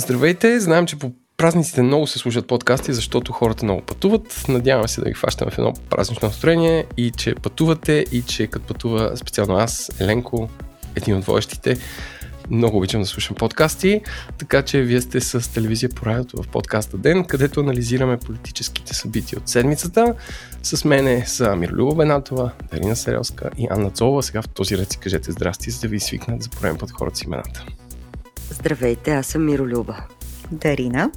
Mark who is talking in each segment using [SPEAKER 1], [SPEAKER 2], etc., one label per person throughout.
[SPEAKER 1] Здравейте, знаем, че по празниците много се слушат подкасти, защото хората много пътуват. Надяваме се да ви хващаме в едно празнично настроение и че пътувате и че като пътува специално аз, Еленко, един от водещите, много обичам да слушам подкасти, така че вие сте с телевизия по радиото в подкаста Ден, където анализираме политическите събития от седмицата. С мене са Мирлюба Бенатова, Дарина Серелска и Анна Цова. Сега в този ред си кажете здрасти, за да ви свикнат за пореден път хората с имената.
[SPEAKER 2] Здравейте, аз съм Миролюба.
[SPEAKER 3] Дарина.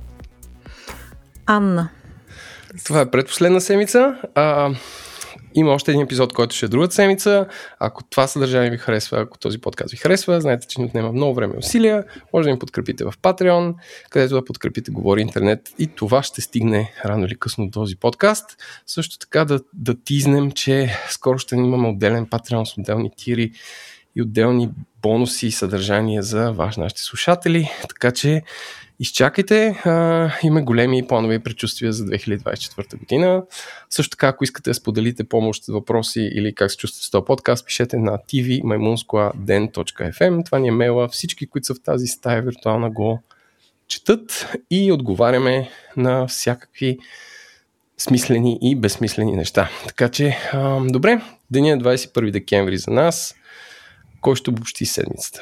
[SPEAKER 4] Анна.
[SPEAKER 1] Това е предпоследна седмица. А, има още един епизод, който ще е другата седмица. Ако това съдържание ви харесва, ако този подкаст ви харесва, знаете, че ни отнема много време и усилия. Може да ни подкрепите в Patreon, където да подкрепите Говори Интернет и това ще стигне рано или късно до този подкаст. Също така да, да тизнем, че скоро ще имаме отделен Patreon с отделни тири и отделни бонуси и съдържания за вас, нашите слушатели. Така че изчакайте. А, има големи планове и предчувствия за 2024 година. Също така, ако искате да споделите помощ, въпроси или как се чувствате с този подкаст, пишете на tvmaimunskua.den.fm. Това ни е мейла. Всички, които са в тази стая виртуална го четат и отговаряме на всякакви смислени и безсмислени неща. Така че, а, добре, деня е 21 декември за нас. Кой ще обобщи седмицата?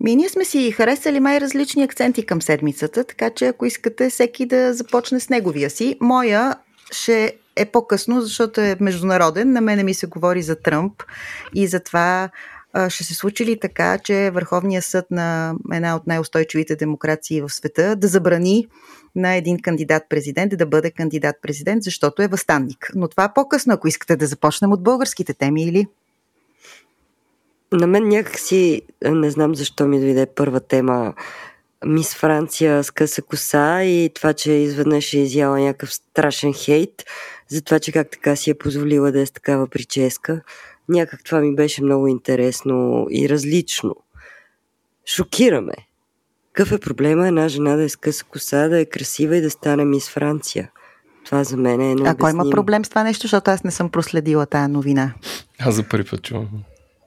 [SPEAKER 3] Ми, ние сме си харесали май различни акценти към седмицата, така че ако искате всеки да започне с неговия си. Моя ще е по-късно, защото е международен. На мене ми се говори за Тръмп и за това ще се случи ли така, че Върховният съд на една от най-устойчивите демокрации в света да забрани на един кандидат-президент да бъде кандидат-президент, защото е възстанник. Но това по-късно, ако искате да започнем от българските теми или?
[SPEAKER 2] На мен някакси, не знам защо ми дойде първа тема, Мис Франция с къса коса и това, че изведнъж е изяла някакъв страшен хейт за това, че как така си е позволила да е с такава прическа. Някак това ми беше много интересно и различно. Шокираме. Какъв е проблема една жена да е с къса коса, да е красива и да стане мис Франция? Това за мен е необяснимо.
[SPEAKER 3] А кой има проблем с това нещо, защото аз не съм проследила тая новина?
[SPEAKER 1] Аз за първи път чувам.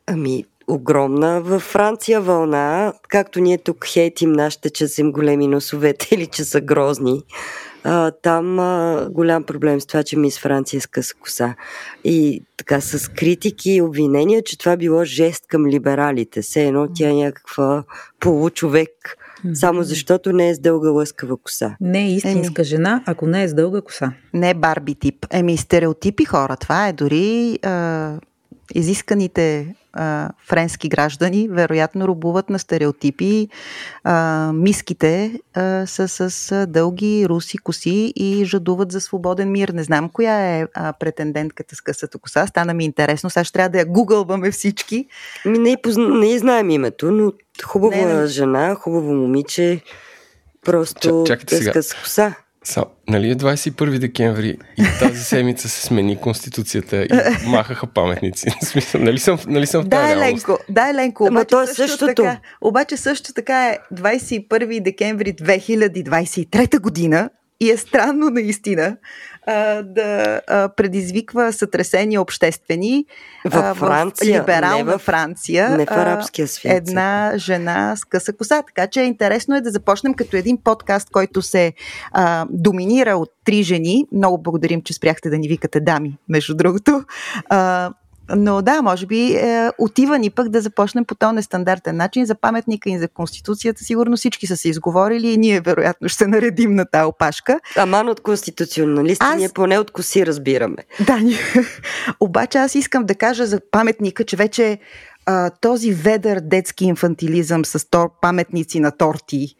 [SPEAKER 2] Ами, огромна във Франция вълна, както ние тук хейтим нашите, че са им големи носовете или че са грозни. А, там а, голям проблем с това, че мис Франция е с коса. И така с критики и обвинения, че това било жест към либералите. Все едно тя е някаква получовек, само защото не е с дълга лъскава коса.
[SPEAKER 4] Не е истинска Еми. жена, ако не е с дълга коса.
[SPEAKER 3] Не е барби тип. Еми, стереотипи хора. Това е дори а, изисканите а, френски граждани вероятно рубуват на стереотипи. А, миските а, са с дълги руси коси и жадуват за свободен мир. Не знам коя е а, претендентката с късата коса. Стана ми интересно. Сега ще трябва да я гугълваме всички.
[SPEAKER 2] Ми не, позна... не знаем името, но хубава не, не. жена, хубаво момиче. Просто Чак, с къса коса.
[SPEAKER 1] Са, нали е 21 декември и тази седмица се смени Конституцията и махаха паметници. смисъл, нали съм, нали съм в
[SPEAKER 3] тази да, Ленко, да, Ленко,
[SPEAKER 2] обаче, то е също
[SPEAKER 3] така, обаче също така е 21 декември 2023 година и е странно наистина а, да а, предизвиква сътресения обществени
[SPEAKER 2] в, Франция,
[SPEAKER 3] в либерална
[SPEAKER 2] не в,
[SPEAKER 3] Франция.
[SPEAKER 2] Не в арабския свят.
[SPEAKER 3] Една жена с къса коса. Така че интересно е да започнем като един подкаст, който се а, доминира от три жени. Много благодарим, че спряхте да ни викате дами, между другото. А, но да, може би е, отива ни пък да започнем по този нестандартен начин. За паметника и за Конституцията сигурно всички са се изговорили и ние вероятно ще наредим на тази опашка.
[SPEAKER 2] Аман от конституционалисти, аз... ние поне от коси разбираме.
[SPEAKER 3] Да, ние... обаче аз искам да кажа за паметника, че вече а, този ведър детски инфантилизъм с тор, паметници на торти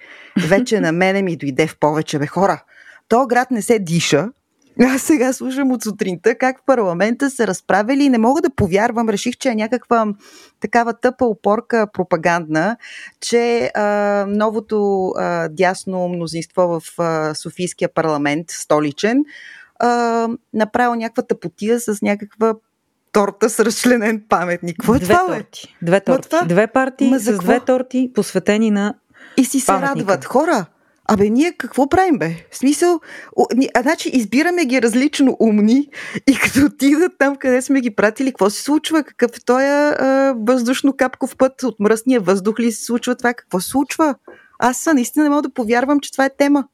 [SPEAKER 3] вече на мене ми дойде в повече. Бе, хора, то град не се диша, аз сега слушам от сутринта как в парламента се разправили и не мога да повярвам. Реших, че е някаква такава тъпа опорка пропагандна, че а, новото а, дясно мнозинство в а, Софийския парламент, столичен, а, направил някаква тъпотия с някаква торта с разчленен паметник. Какво е
[SPEAKER 4] две
[SPEAKER 3] това,
[SPEAKER 4] торти. Две торти. Това? Две партии Ма с две торти, посветени на
[SPEAKER 3] И си се радват. Хора, Абе, ние какво правим, бе? В смисъл, а, значи избираме ги различно умни и като отидат там, къде сме ги пратили, какво се случва? Какъв е този въздушно-капков път? От мръсния въздух ли се случва това? Какво се случва? Аз наистина не мога да повярвам, че това е тема.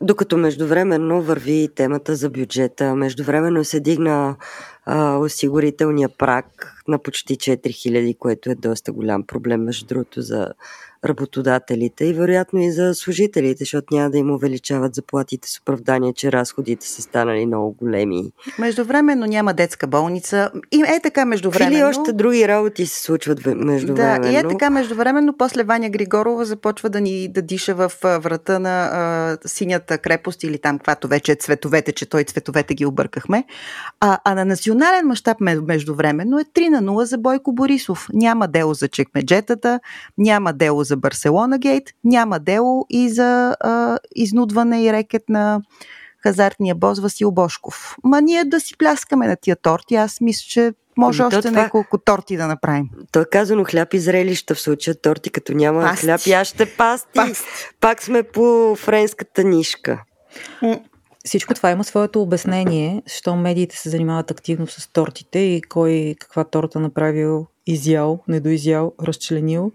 [SPEAKER 2] Докато междувременно върви темата за бюджета, междувременно се дигна а, осигурителния прак на почти 4000, което е доста голям проблем, между другото, за работодателите и вероятно и за служителите, защото няма да им увеличават заплатите с оправдание, че разходите са станали много големи.
[SPEAKER 3] Междувременно няма детска болница. И е така междувременно.
[SPEAKER 2] Или още други работи се случват междувременно.
[SPEAKER 3] Да, и е така междувременно. После Ваня Григорова започва да ни да диша в врата на а, синята крепост или там, каквато вече е цветовете, че той цветовете ги объркахме. А, а на национален мащаб междувременно е 3 на 0 за Бойко Борисов. Няма дело за чекмеджетата, няма дело за Барселона Гейт, няма дело и за а, изнудване и рекет на хазартния бос Васил Бошков. Ма ние да си пляскаме на тия торти, аз мисля, че може ами още това... няколко торти да направим.
[SPEAKER 2] То е казано хляб и зрелища в случая торти, като няма пасти. хляб и аз ще пасти. пасти. Пак сме по френската нишка.
[SPEAKER 4] Всичко това има своето обяснение, що медиите се занимават активно с тортите и кой каква торта направил, изял, недоизял, разчленил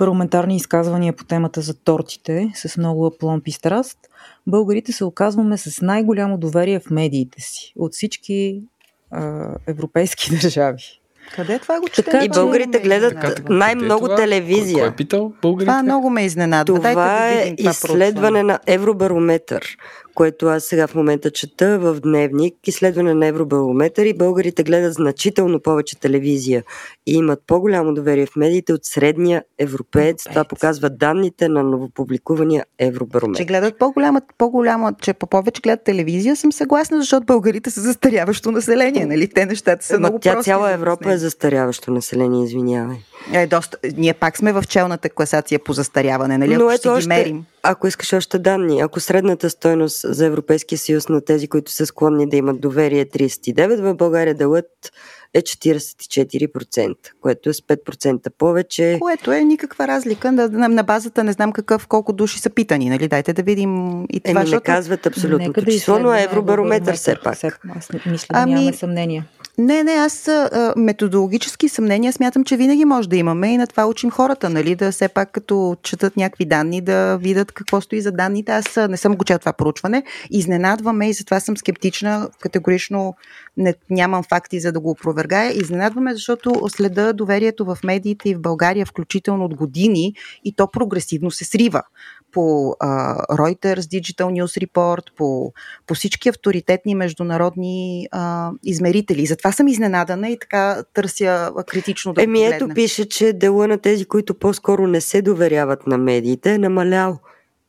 [SPEAKER 4] парламентарни изказвания по темата за тортите с много апломб и страст, българите се оказваме с най-голямо доверие в медиите си от всички а, европейски държави.
[SPEAKER 3] Къде това го чете?
[SPEAKER 2] И българите гледат така, най-много това? телевизия. Кой
[SPEAKER 1] е питал българите?
[SPEAKER 3] Това много ме изненадва.
[SPEAKER 2] Това Дайте да видим е това изследване на Евробарометър което аз сега в момента чета в Дневник, изследване на Евробарометър и българите гледат значително повече телевизия и имат по-голямо доверие в медиите от средния европеец. Това показва данните на новопубликувания Евробарометър.
[SPEAKER 3] Че гледат по-голяма, по-голяма, че по повече гледат телевизия, съм съгласна, защото българите са застаряващо население, нали? Те нещата са Но много
[SPEAKER 2] тя цяла Европа е застаряващо население, извинявай.
[SPEAKER 3] Е, доста. Ние пак сме в челната класация по застаряване, нали? Но ако ето ще ги мерим.
[SPEAKER 2] Ако искаш още данни, ако средната стойност за Европейския съюз на тези, които са склонни да имат доверие 39, е в България делът е 44%, което е с 5% повече.
[SPEAKER 3] Което е никаква разлика на, на, на базата, не знам какъв, колко души са питани, нали? Дайте да видим и това.
[SPEAKER 2] Еми, не казват абсолютното да число, но е евробарометър все пак.
[SPEAKER 4] Аз мисля да ами, нямаме съмнение.
[SPEAKER 3] Не, не, аз а, методологически съмнения смятам, че винаги може да имаме и на това учим хората, нали, да все пак като четат някакви данни, да видят какво стои за данните. Аз не съм го чел това проучване. Изненадваме и затова съм скептична. Категорично не, нямам факти за да го опровергая. Изненадваме, защото следа доверието в медиите и в България, включително от години, и то прогресивно се срива по а, Reuters Digital News Report, по, по всички авторитетни международни а, измерители. Затова съм изненадана и така търся критично да
[SPEAKER 2] Еми ето пише, че дела на тези, които по-скоро не се доверяват на медиите, е намалял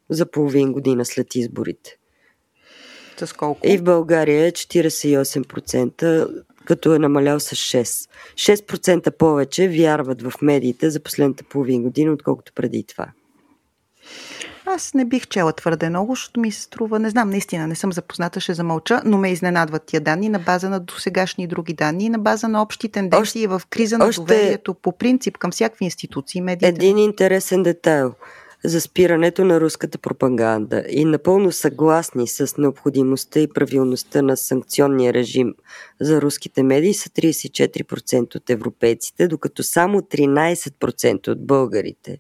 [SPEAKER 2] за половин година след изборите.
[SPEAKER 3] С колко?
[SPEAKER 2] И в България е 48%, като е намалял с 6. 6% повече вярват в медиите за последната половин година, отколкото преди това.
[SPEAKER 3] Аз не бих чела твърде много, защото ми се струва, не знам, наистина не съм запозната, ще замълча, но ме изненадват тия данни на база на досегашни други данни, на база на общи тенденции още, в криза на още доверието по принцип към всякакви институции, медиите.
[SPEAKER 2] Един интересен детайл за спирането на руската пропаганда и напълно съгласни с необходимостта и правилността на санкционния режим за руските медии са 34% от европейците, докато само 13% от българите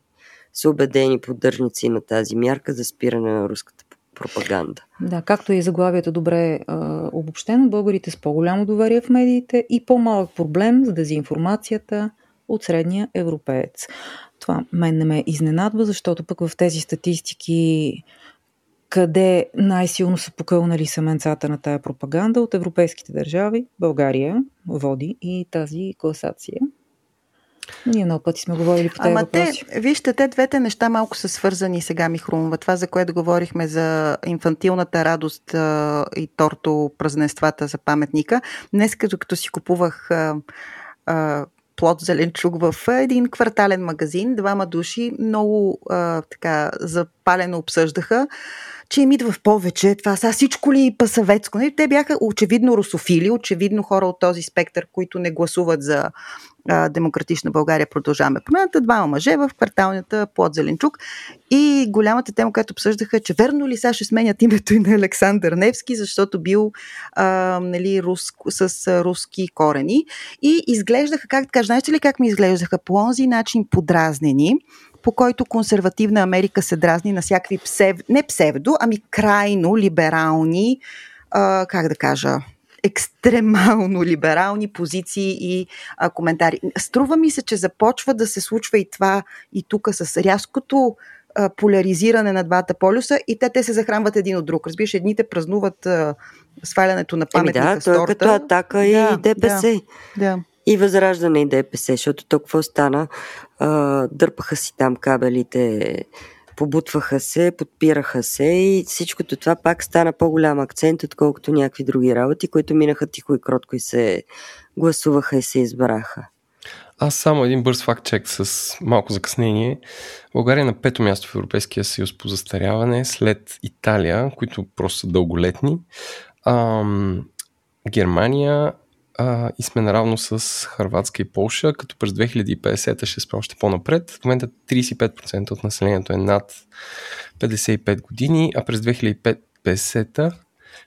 [SPEAKER 2] са убедени поддържници на тази мярка за спиране на руската пропаганда.
[SPEAKER 4] Да, както и заглавието добре а, обобщено, българите с по-голямо доверие в медиите и по-малък проблем с дезинформацията от средния европеец. Това мен не ме изненадва, защото пък в тези статистики къде най-силно са покълнали семенцата на тая пропаганда от европейските държави, България води и тази класация. Ние много пъти сме говорили по тези Ама
[SPEAKER 3] въпроси. те, вижте, те двете неща малко са свързани сега ми хрумва. Това, за което говорихме за инфантилната радост а, и торто празненствата за паметника. Днес, като, като си купувах а, а, плод зеленчук в един квартален магазин, двама души, много а, така, за разпалено обсъждаха, че им идва в повече. Това са всичко ли па съветско? Не, те бяха очевидно русофили, очевидно хора от този спектър, които не гласуват за а, Демократична България. Продължаваме промената. Двама мъже в кварталната плод Зеленчук. И голямата тема, която обсъждаха, че верно ли сега ще сменят името и на Александър Невски, защото бил а, нали, руско, с а, руски корени. И изглеждаха, как да кажа, знаете ли как ми изглеждаха? По онзи начин подразнени по който консервативна Америка се дразни на всякакви псев... не псевдо, ами крайно либерални, а, как да кажа, екстремално либерални позиции и а, коментари. Струва ми се, че започва да се случва и това и тук с рязкото а, поляризиране на двата полюса и те, те се захранват един от друг. Разбираш, едните празнуват а, свалянето на паметника
[SPEAKER 2] Еми да, той е като атака да, и ДПС.
[SPEAKER 3] Да, да.
[SPEAKER 2] И Възраждане и ДПС, защото толкова стана? А, дърпаха си там кабелите, побутваха се, подпираха се и всичкото това пак стана по-голям акцент, отколкото някакви други работи, които минаха тихо и кротко и се гласуваха и се избраха.
[SPEAKER 1] Аз само един бърз факт чек с малко закъснение. България е на пето място в Европейския съюз по застаряване, след Италия, които просто са дълголетни. Ам, Германия, а, и сме наравно с Харватска и Полша, като през 2050 ще сме още по-напред. В момента 35% от населението е над 55 години, а през 2050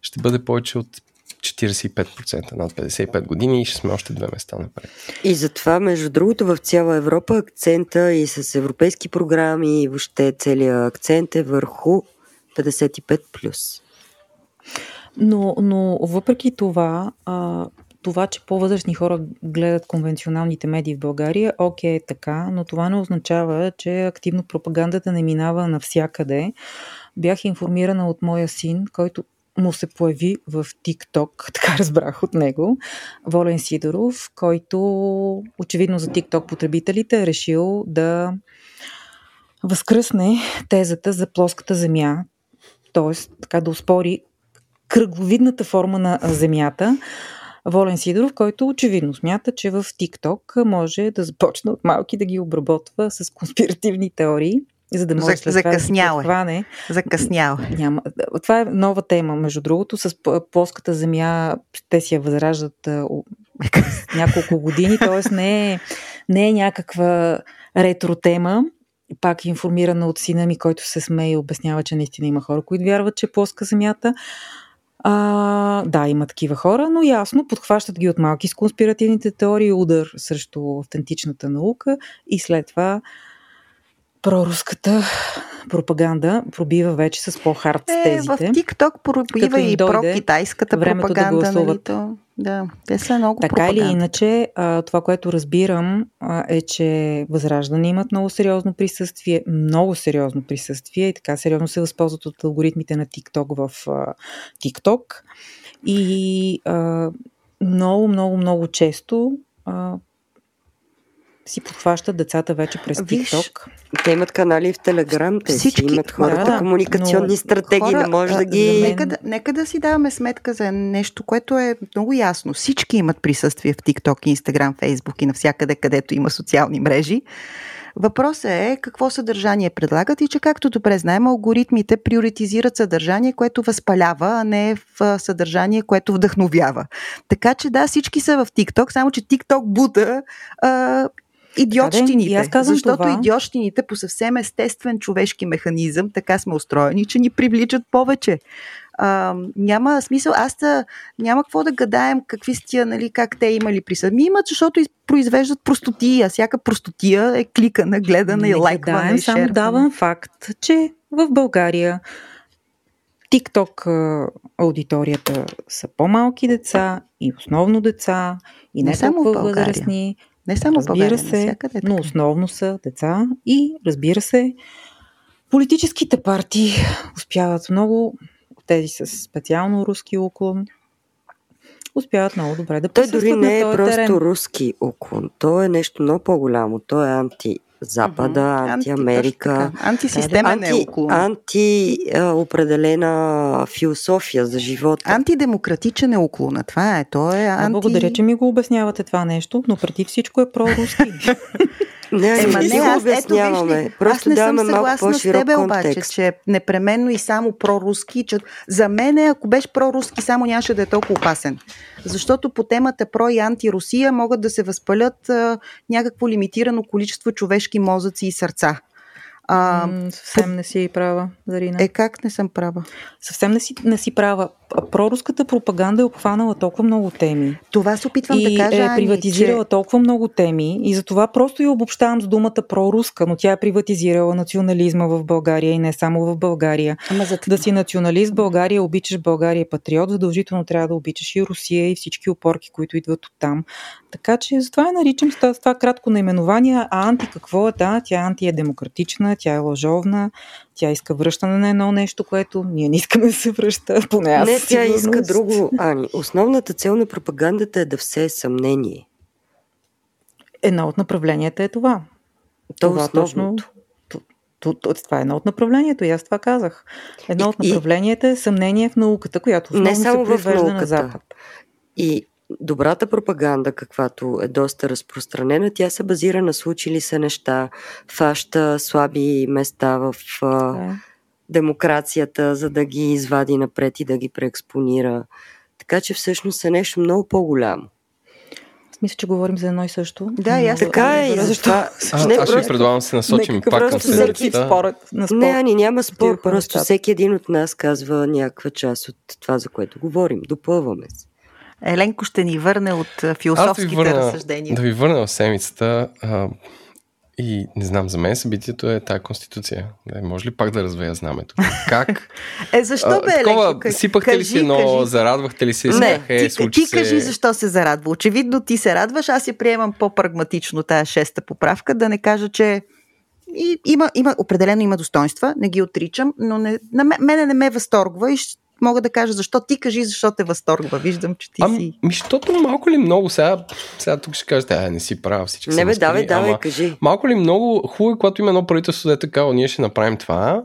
[SPEAKER 1] ще бъде повече от 45% над 55 години и ще сме още две места напред.
[SPEAKER 2] И затова, между другото, в цяла Европа акцента и с европейски програми и въобще целият акцент е върху 55+.
[SPEAKER 4] Но, но въпреки това, а, това, че по-възрастни хора гледат конвенционалните медии в България, окей, е така, но това не означава, че активно пропагандата не минава навсякъде. Бях информирана от моя син, който му се появи в TikTok, така разбрах от него, Волен Сидоров, който очевидно за TikTok потребителите е решил да възкръсне тезата за плоската земя, т.е. така да успори кръгловидната форма на Земята, Волен Сидоров, който очевидно смята, че в TikTok може да започне от малки да ги обработва с конспиративни теории за да може след
[SPEAKER 3] Закъснял
[SPEAKER 4] това да
[SPEAKER 3] Закъснял.
[SPEAKER 4] Няма. Това е нова тема, между другото, с плоската земя те си я възраждат няколко години, т.е. Не, е, не е някаква ретро тема. Пак информирана от сина ми, който се смее и обяснява, че наистина има хора, които вярват, че е плоска земята. А, да, има такива хора, но ясно, подхващат ги от малки с конспиративните теории, удар срещу автентичната наука и след това проруската пропаганда пробива вече с по-хард е, тезите.
[SPEAKER 3] В TikTok пробива и про-китайската пропаганда. Да, нали, то, да, те са много
[SPEAKER 4] Така
[SPEAKER 3] пропаганда.
[SPEAKER 4] или иначе, а, това, което разбирам а, е, че Възраждане имат много сериозно присъствие, много сериозно присъствие и така сериозно се възползват от алгоритмите на TikTok в а, TikTok. И а, много, много, много често а, си подхващат децата вече през TikTok.
[SPEAKER 2] те имат канали в Телеграм, те Всички, си имат хората да, комуникационни но стратегии, хора, не може да ги...
[SPEAKER 3] Нека, да, нека да си даваме сметка за нещо, което е много ясно. Всички имат присъствие в TikTok, Instagram, Facebook и навсякъде, където има социални мрежи. Въпросът е какво съдържание предлагат и че както добре знаем, алгоритмите приоритизират съдържание, което възпалява, а не в съдържание, което вдъхновява. Така че да, всички са в TikTok, само че TikTok бута а, идиотщините. Аз казвам защото това. идиотщините по съвсем естествен човешки механизъм, така сме устроени, че ни привличат повече. А, няма смисъл, аз та, няма какво да гадаем какви сте, нали, как те имали присъд. Ми имат, защото произвеждат простотия. Всяка простотия е кликана, гледана и лайквана.
[SPEAKER 4] Гадаем, само давам факт, че в България TikTok аудиторията са по-малки деца и основно деца и не, не само възрастни.
[SPEAKER 3] Не само
[SPEAKER 4] разбира
[SPEAKER 3] България,
[SPEAKER 4] се, но основно са деца и разбира се, политическите партии успяват много, тези с специално руски уклон, успяват много добре да
[SPEAKER 2] Той дори не е просто терен. руски уклон, то е нещо много по-голямо, то е анти Запада, mm-hmm. антиамерика.
[SPEAKER 3] Антисистемен анти, е уклон.
[SPEAKER 2] Анти определена философия за живота.
[SPEAKER 3] Антидемократичен е уклона. Това е. То е анти...
[SPEAKER 4] Благодаря, че ми го обяснявате това нещо, но преди всичко е проруски.
[SPEAKER 2] Не,
[SPEAKER 3] Ема,
[SPEAKER 2] не,
[SPEAKER 3] аз, ето, виж
[SPEAKER 2] обясняваме.
[SPEAKER 3] ли,
[SPEAKER 2] Просто
[SPEAKER 3] аз не съм съгласна с тебе обаче,
[SPEAKER 2] контекст.
[SPEAKER 3] че непременно и само проруски. Че... За мен, ако беше проруски, само нямаше да е толкова опасен. Защото по темата про и антирусия могат да се възпалят а, някакво лимитирано количество човешки мозъци и сърца. А,
[SPEAKER 4] М, съвсем не си права, Зарина.
[SPEAKER 3] е, как не съм права?
[SPEAKER 4] Съвсем не си, не си права. Проруската пропаганда е обхванала толкова много теми.
[SPEAKER 3] Това се опитвам
[SPEAKER 4] и
[SPEAKER 3] да кажа,
[SPEAKER 4] е
[SPEAKER 3] Ани,
[SPEAKER 4] приватизирала
[SPEAKER 3] че...
[SPEAKER 4] толкова много теми и затова просто я обобщавам с думата проруска, но тя е приватизирала национализма в България и не само в България.
[SPEAKER 3] Ама за
[SPEAKER 4] Да си националист България, обичаш България патриот, задължително трябва да обичаш и Русия и всички опорки, които идват от там. Така че затова я наричам с това, с това кратко наименование, а анти какво е? Да, тя анти е демократична, тя е лъжовна, тя иска връщане на едно нещо, което ние не искаме да се връща, поне аз
[SPEAKER 2] Не, тя иска друго, Ани. Основната цел на пропагандата е да все е съмнение.
[SPEAKER 4] Едно от направленията е това.
[SPEAKER 2] То
[SPEAKER 4] това
[SPEAKER 2] основното.
[SPEAKER 4] т- т- т- Това е едно от направлението и аз това казах. Едно
[SPEAKER 2] И-
[SPEAKER 4] от направленията е съмнение в науката, която
[SPEAKER 2] Не само
[SPEAKER 4] се
[SPEAKER 2] в
[SPEAKER 4] произвежда на
[SPEAKER 2] науката.
[SPEAKER 4] Запад.
[SPEAKER 2] И добрата пропаганда, каквато е доста разпространена, тя се базира на случили се неща, фаща слаби места в а,
[SPEAKER 4] Това е.
[SPEAKER 2] демокрацията, за да ги извади напред и да ги преекспонира. Така че всъщност е нещо много по-голямо.
[SPEAKER 4] Аз мисля, че говорим за едно и също.
[SPEAKER 3] Да, и аз
[SPEAKER 2] Така е, и
[SPEAKER 4] Защо?
[SPEAKER 1] А,
[SPEAKER 2] Не,
[SPEAKER 1] аз ще ви
[SPEAKER 2] просто-
[SPEAKER 1] предлагам да се насочим
[SPEAKER 4] Нека
[SPEAKER 1] пак към
[SPEAKER 4] просто
[SPEAKER 2] всеки
[SPEAKER 4] всеки
[SPEAKER 1] седмицата.
[SPEAKER 4] спорът на спор.
[SPEAKER 2] Не, Ани, няма спор, просто
[SPEAKER 4] нещата.
[SPEAKER 2] всеки един от нас казва някаква част от това, за което говорим. Допълваме се.
[SPEAKER 3] Еленко ще ни върне от а,
[SPEAKER 1] Аз да ви
[SPEAKER 3] философските
[SPEAKER 1] върна,
[SPEAKER 3] разсъждения.
[SPEAKER 1] да ви върна в седмицата а, и не знам, за мен събитието е тази конституция. Да, може ли пак да развея знамето? Как?
[SPEAKER 3] Е, защо
[SPEAKER 1] А,
[SPEAKER 3] бе,
[SPEAKER 1] такова,
[SPEAKER 3] Еленко? Кажи-
[SPEAKER 1] сипахте ли си едно,
[SPEAKER 3] кажи.
[SPEAKER 1] зарадвахте ли се,
[SPEAKER 3] Не,
[SPEAKER 1] е,
[SPEAKER 3] ти, ти
[SPEAKER 1] се...
[SPEAKER 3] кажи защо се зарадва. Очевидно ти се радваш, аз я приемам по-прагматично тая шеста поправка, да не кажа, че и, има, има, определено има достоинства, не ги отричам, но не, на мен, мене не ме възторгва и ще мога да кажа защо. Ти кажи защо те възторгва. Виждам, че ти
[SPEAKER 1] Ами,
[SPEAKER 3] си...
[SPEAKER 1] ми, защото малко ли много сега, сега тук ще кажете, а, не си прав, всички
[SPEAKER 2] Не бе, давай, давай, кажи.
[SPEAKER 1] Малко ли много хубаво, е, когато има едно правителство, да е така, ние ще направим това.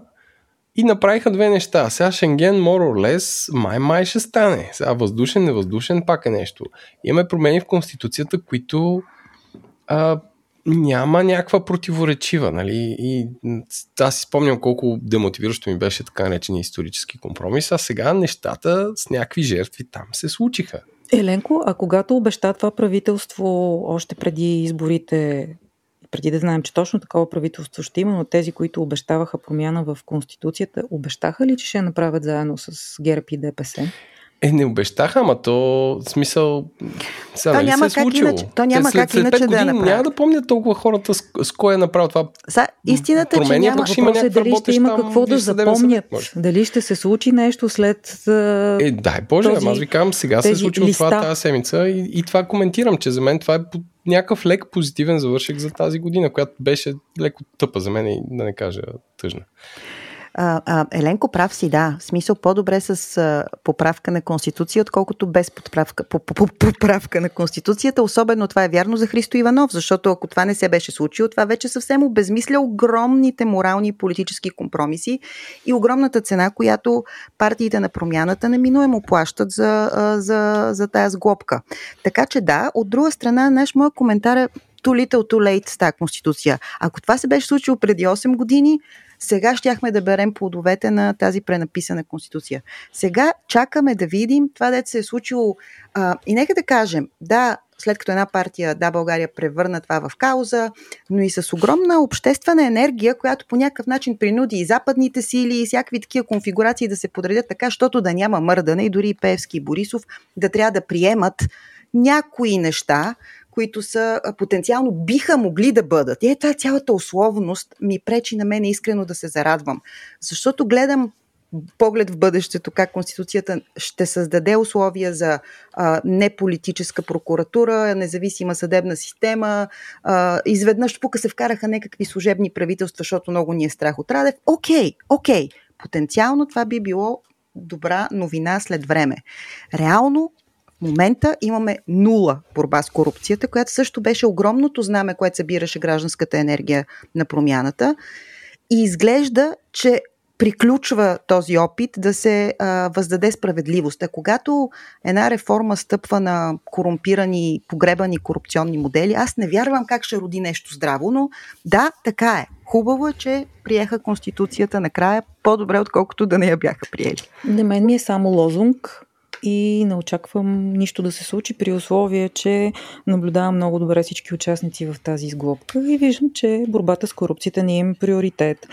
[SPEAKER 1] И направиха две неща. Сега Шенген, more or less, май-май ще стане. Сега въздушен, невъздушен, пак е нещо. Имаме промени в Конституцията, които а, няма някаква противоречива. Нали? И аз си спомням колко демотивиращо ми беше така наречения исторически компромис, а сега нещата с някакви жертви там се случиха.
[SPEAKER 4] Еленко, а когато обеща това правителство още преди изборите, преди да знаем, че точно такова правителство ще има, но тези, които обещаваха промяна в Конституцията, обещаха ли, че ще направят заедно с ГЕРБ и ДПС?
[SPEAKER 1] Е, не обещаха, ама то смисъл. Сега,
[SPEAKER 3] То
[SPEAKER 1] нали
[SPEAKER 3] няма
[SPEAKER 1] се е
[SPEAKER 3] как
[SPEAKER 1] случило.
[SPEAKER 3] иначе- то няма
[SPEAKER 1] след,
[SPEAKER 3] как
[SPEAKER 1] след
[SPEAKER 3] иначе да я
[SPEAKER 1] години
[SPEAKER 3] направят.
[SPEAKER 1] няма да помнят толкова хората с, с кой е направил това.
[SPEAKER 3] Са, истината е, че няма...
[SPEAKER 1] ще има
[SPEAKER 4] е дали ще има какво да запомнят.
[SPEAKER 1] съвет,
[SPEAKER 4] дали ще се случи нещо след...
[SPEAKER 1] Е, дай Боже,
[SPEAKER 4] Този-
[SPEAKER 1] аз ви казвам, сега се е случило това тази седмица и, и това коментирам, че за мен това е някакъв лек позитивен завършек за тази година, която беше леко тъпа за мен и да не кажа тъжна.
[SPEAKER 3] А, а, Еленко, прав си, да. В смисъл по-добре с а, поправка на Конституция, отколкото без подправка, по, по, по, поправка на Конституцията. Особено това е вярно за Христо Иванов, защото ако това не се беше случило, това вече съвсем обезмисля огромните морални и политически компромиси и огромната цена, която партиите на промяната неминуемо плащат за, а, за, за тази сглобка. Така че да, от друга страна, наш моят коментар е too little too late с тази конституция. Ако това се беше случило преди 8 години, сега щяхме да берем плодовете на тази пренаписана конституция. Сега чакаме да видим това, дето се е случило. А, и нека да кажем, да, след като една партия, да, България превърна това в кауза, но и с огромна обществена енергия, която по някакъв начин принуди и западните сили, и всякакви такива конфигурации да се подредят така, защото да няма мърдане и дори и Певски и Борисов да трябва да приемат някои неща, които са потенциално биха могли да бъдат. И е това цялата условност ми пречи на мен искрено да се зарадвам. Защото гледам поглед в бъдещето, как Конституцията ще създаде условия за а, неполитическа прокуратура, независима съдебна система. А, изведнъж тук се вкараха някакви служебни правителства, защото много ни е страх от Радев. Окей, окей. Потенциално това би било добра новина след време. Реално момента имаме нула борба с корупцията, която също беше огромното знаме, което събираше гражданската енергия на промяната. И изглежда, че приключва този опит да се а, въздаде справедливост. А когато една реформа стъпва на корумпирани, погребани корупционни модели, аз не вярвам как ще роди нещо здраво, но да, така е. Хубаво е, че приеха Конституцията накрая по-добре, отколкото да не я бяха приели.
[SPEAKER 4] На мен ми е само лозунг и не очаквам нищо да се случи при условие, че наблюдавам много добре всички участници в тази изглобка и виждам, че борбата с корупцията не е приоритет.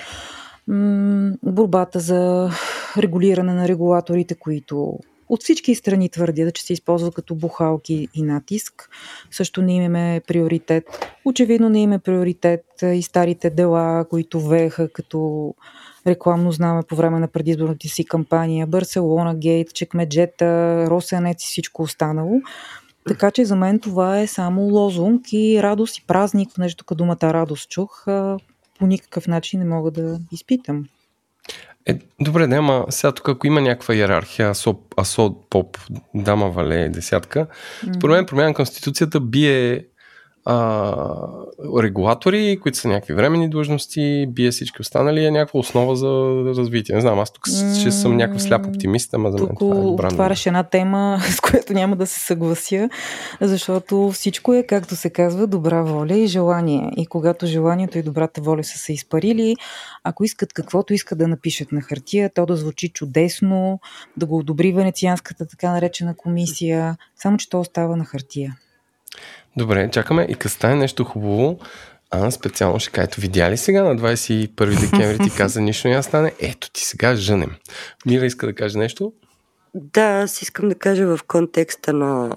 [SPEAKER 4] Борбата за регулиране на регулаторите, които от всички страни твърдят, че се използват като бухалки и натиск. Също не имаме приоритет. Очевидно не имаме приоритет и старите дела, които вееха като рекламно знаме по време на предизборната си кампания. Барселона, Гейт, Чекмеджета, Росенец и всичко останало. Така че за мен това е само лозунг и радост и празник, понеже тук думата радост чух, по никакъв начин не мога да изпитам.
[SPEAKER 1] Е, добре, да, ама сега тук, ако има някаква иерархия, асо, асо поп, дама, вале, десятка, според мен промяна на Конституцията бие а, регулатори, които са някакви временни длъжности, бие всички останали, е някаква основа за развитие. Не знам, аз тук ще съм някакъв сляп оптимист, ама за мен тук това е добра
[SPEAKER 4] отваряш една тема, с която няма да се съглася, защото всичко е, както се казва, добра воля и желание. И когато желанието и добрата воля са се изпарили, ако искат каквото искат да напишат на хартия, то да звучи чудесно, да го одобри Венецианската така наречена комисия, само че то остава на хартия.
[SPEAKER 1] Добре, чакаме и като стане нещо хубаво, а специално ще кажа, видя ли сега на 21 декември ти каза нищо няма стане? Ето ти сега жънем. Мира иска да каже нещо?
[SPEAKER 2] Да, аз искам да кажа в контекста на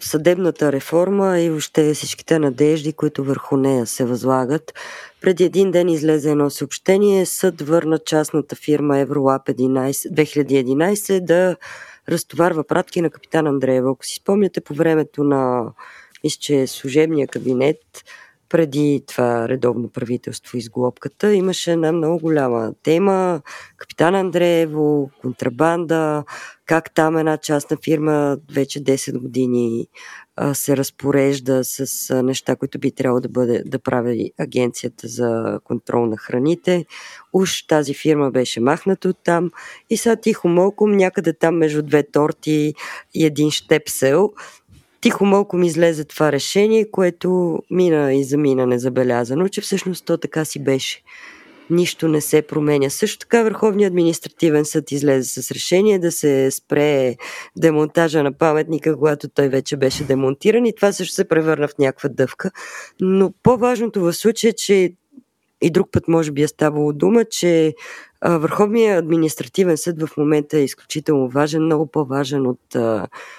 [SPEAKER 2] съдебната реформа и въобще всичките надежди, които върху нея се възлагат. Преди един ден излезе едно съобщение, съд върна частната фирма Евролап 2011 да разтоварва пратки на капитан Андреева. Ако си спомняте по времето на мисля, че служебния кабинет преди това редовно правителство изглобката имаше една много голяма тема. Капитан Андреево, контрабанда, как там една частна фирма вече 10 години а, се разпорежда с а, неща, които би трябвало да, бъде, да прави агенцията за контрол на храните. Уж тази фирма беше махната от там и сега тихо молком някъде там между две торти и един щепсел тихо малко ми излезе това решение, което мина и замина незабелязано, че всъщност то така си беше. Нищо не се променя. Също така Върховният административен съд излезе с решение да се спре демонтажа на паметника, когато той вече беше демонтиран и това също се превърна в някаква дъвка. Но по-важното в случая е, че и друг път може би е ставало дума, че Върховният административен съд в момента е изключително важен, много по-важен от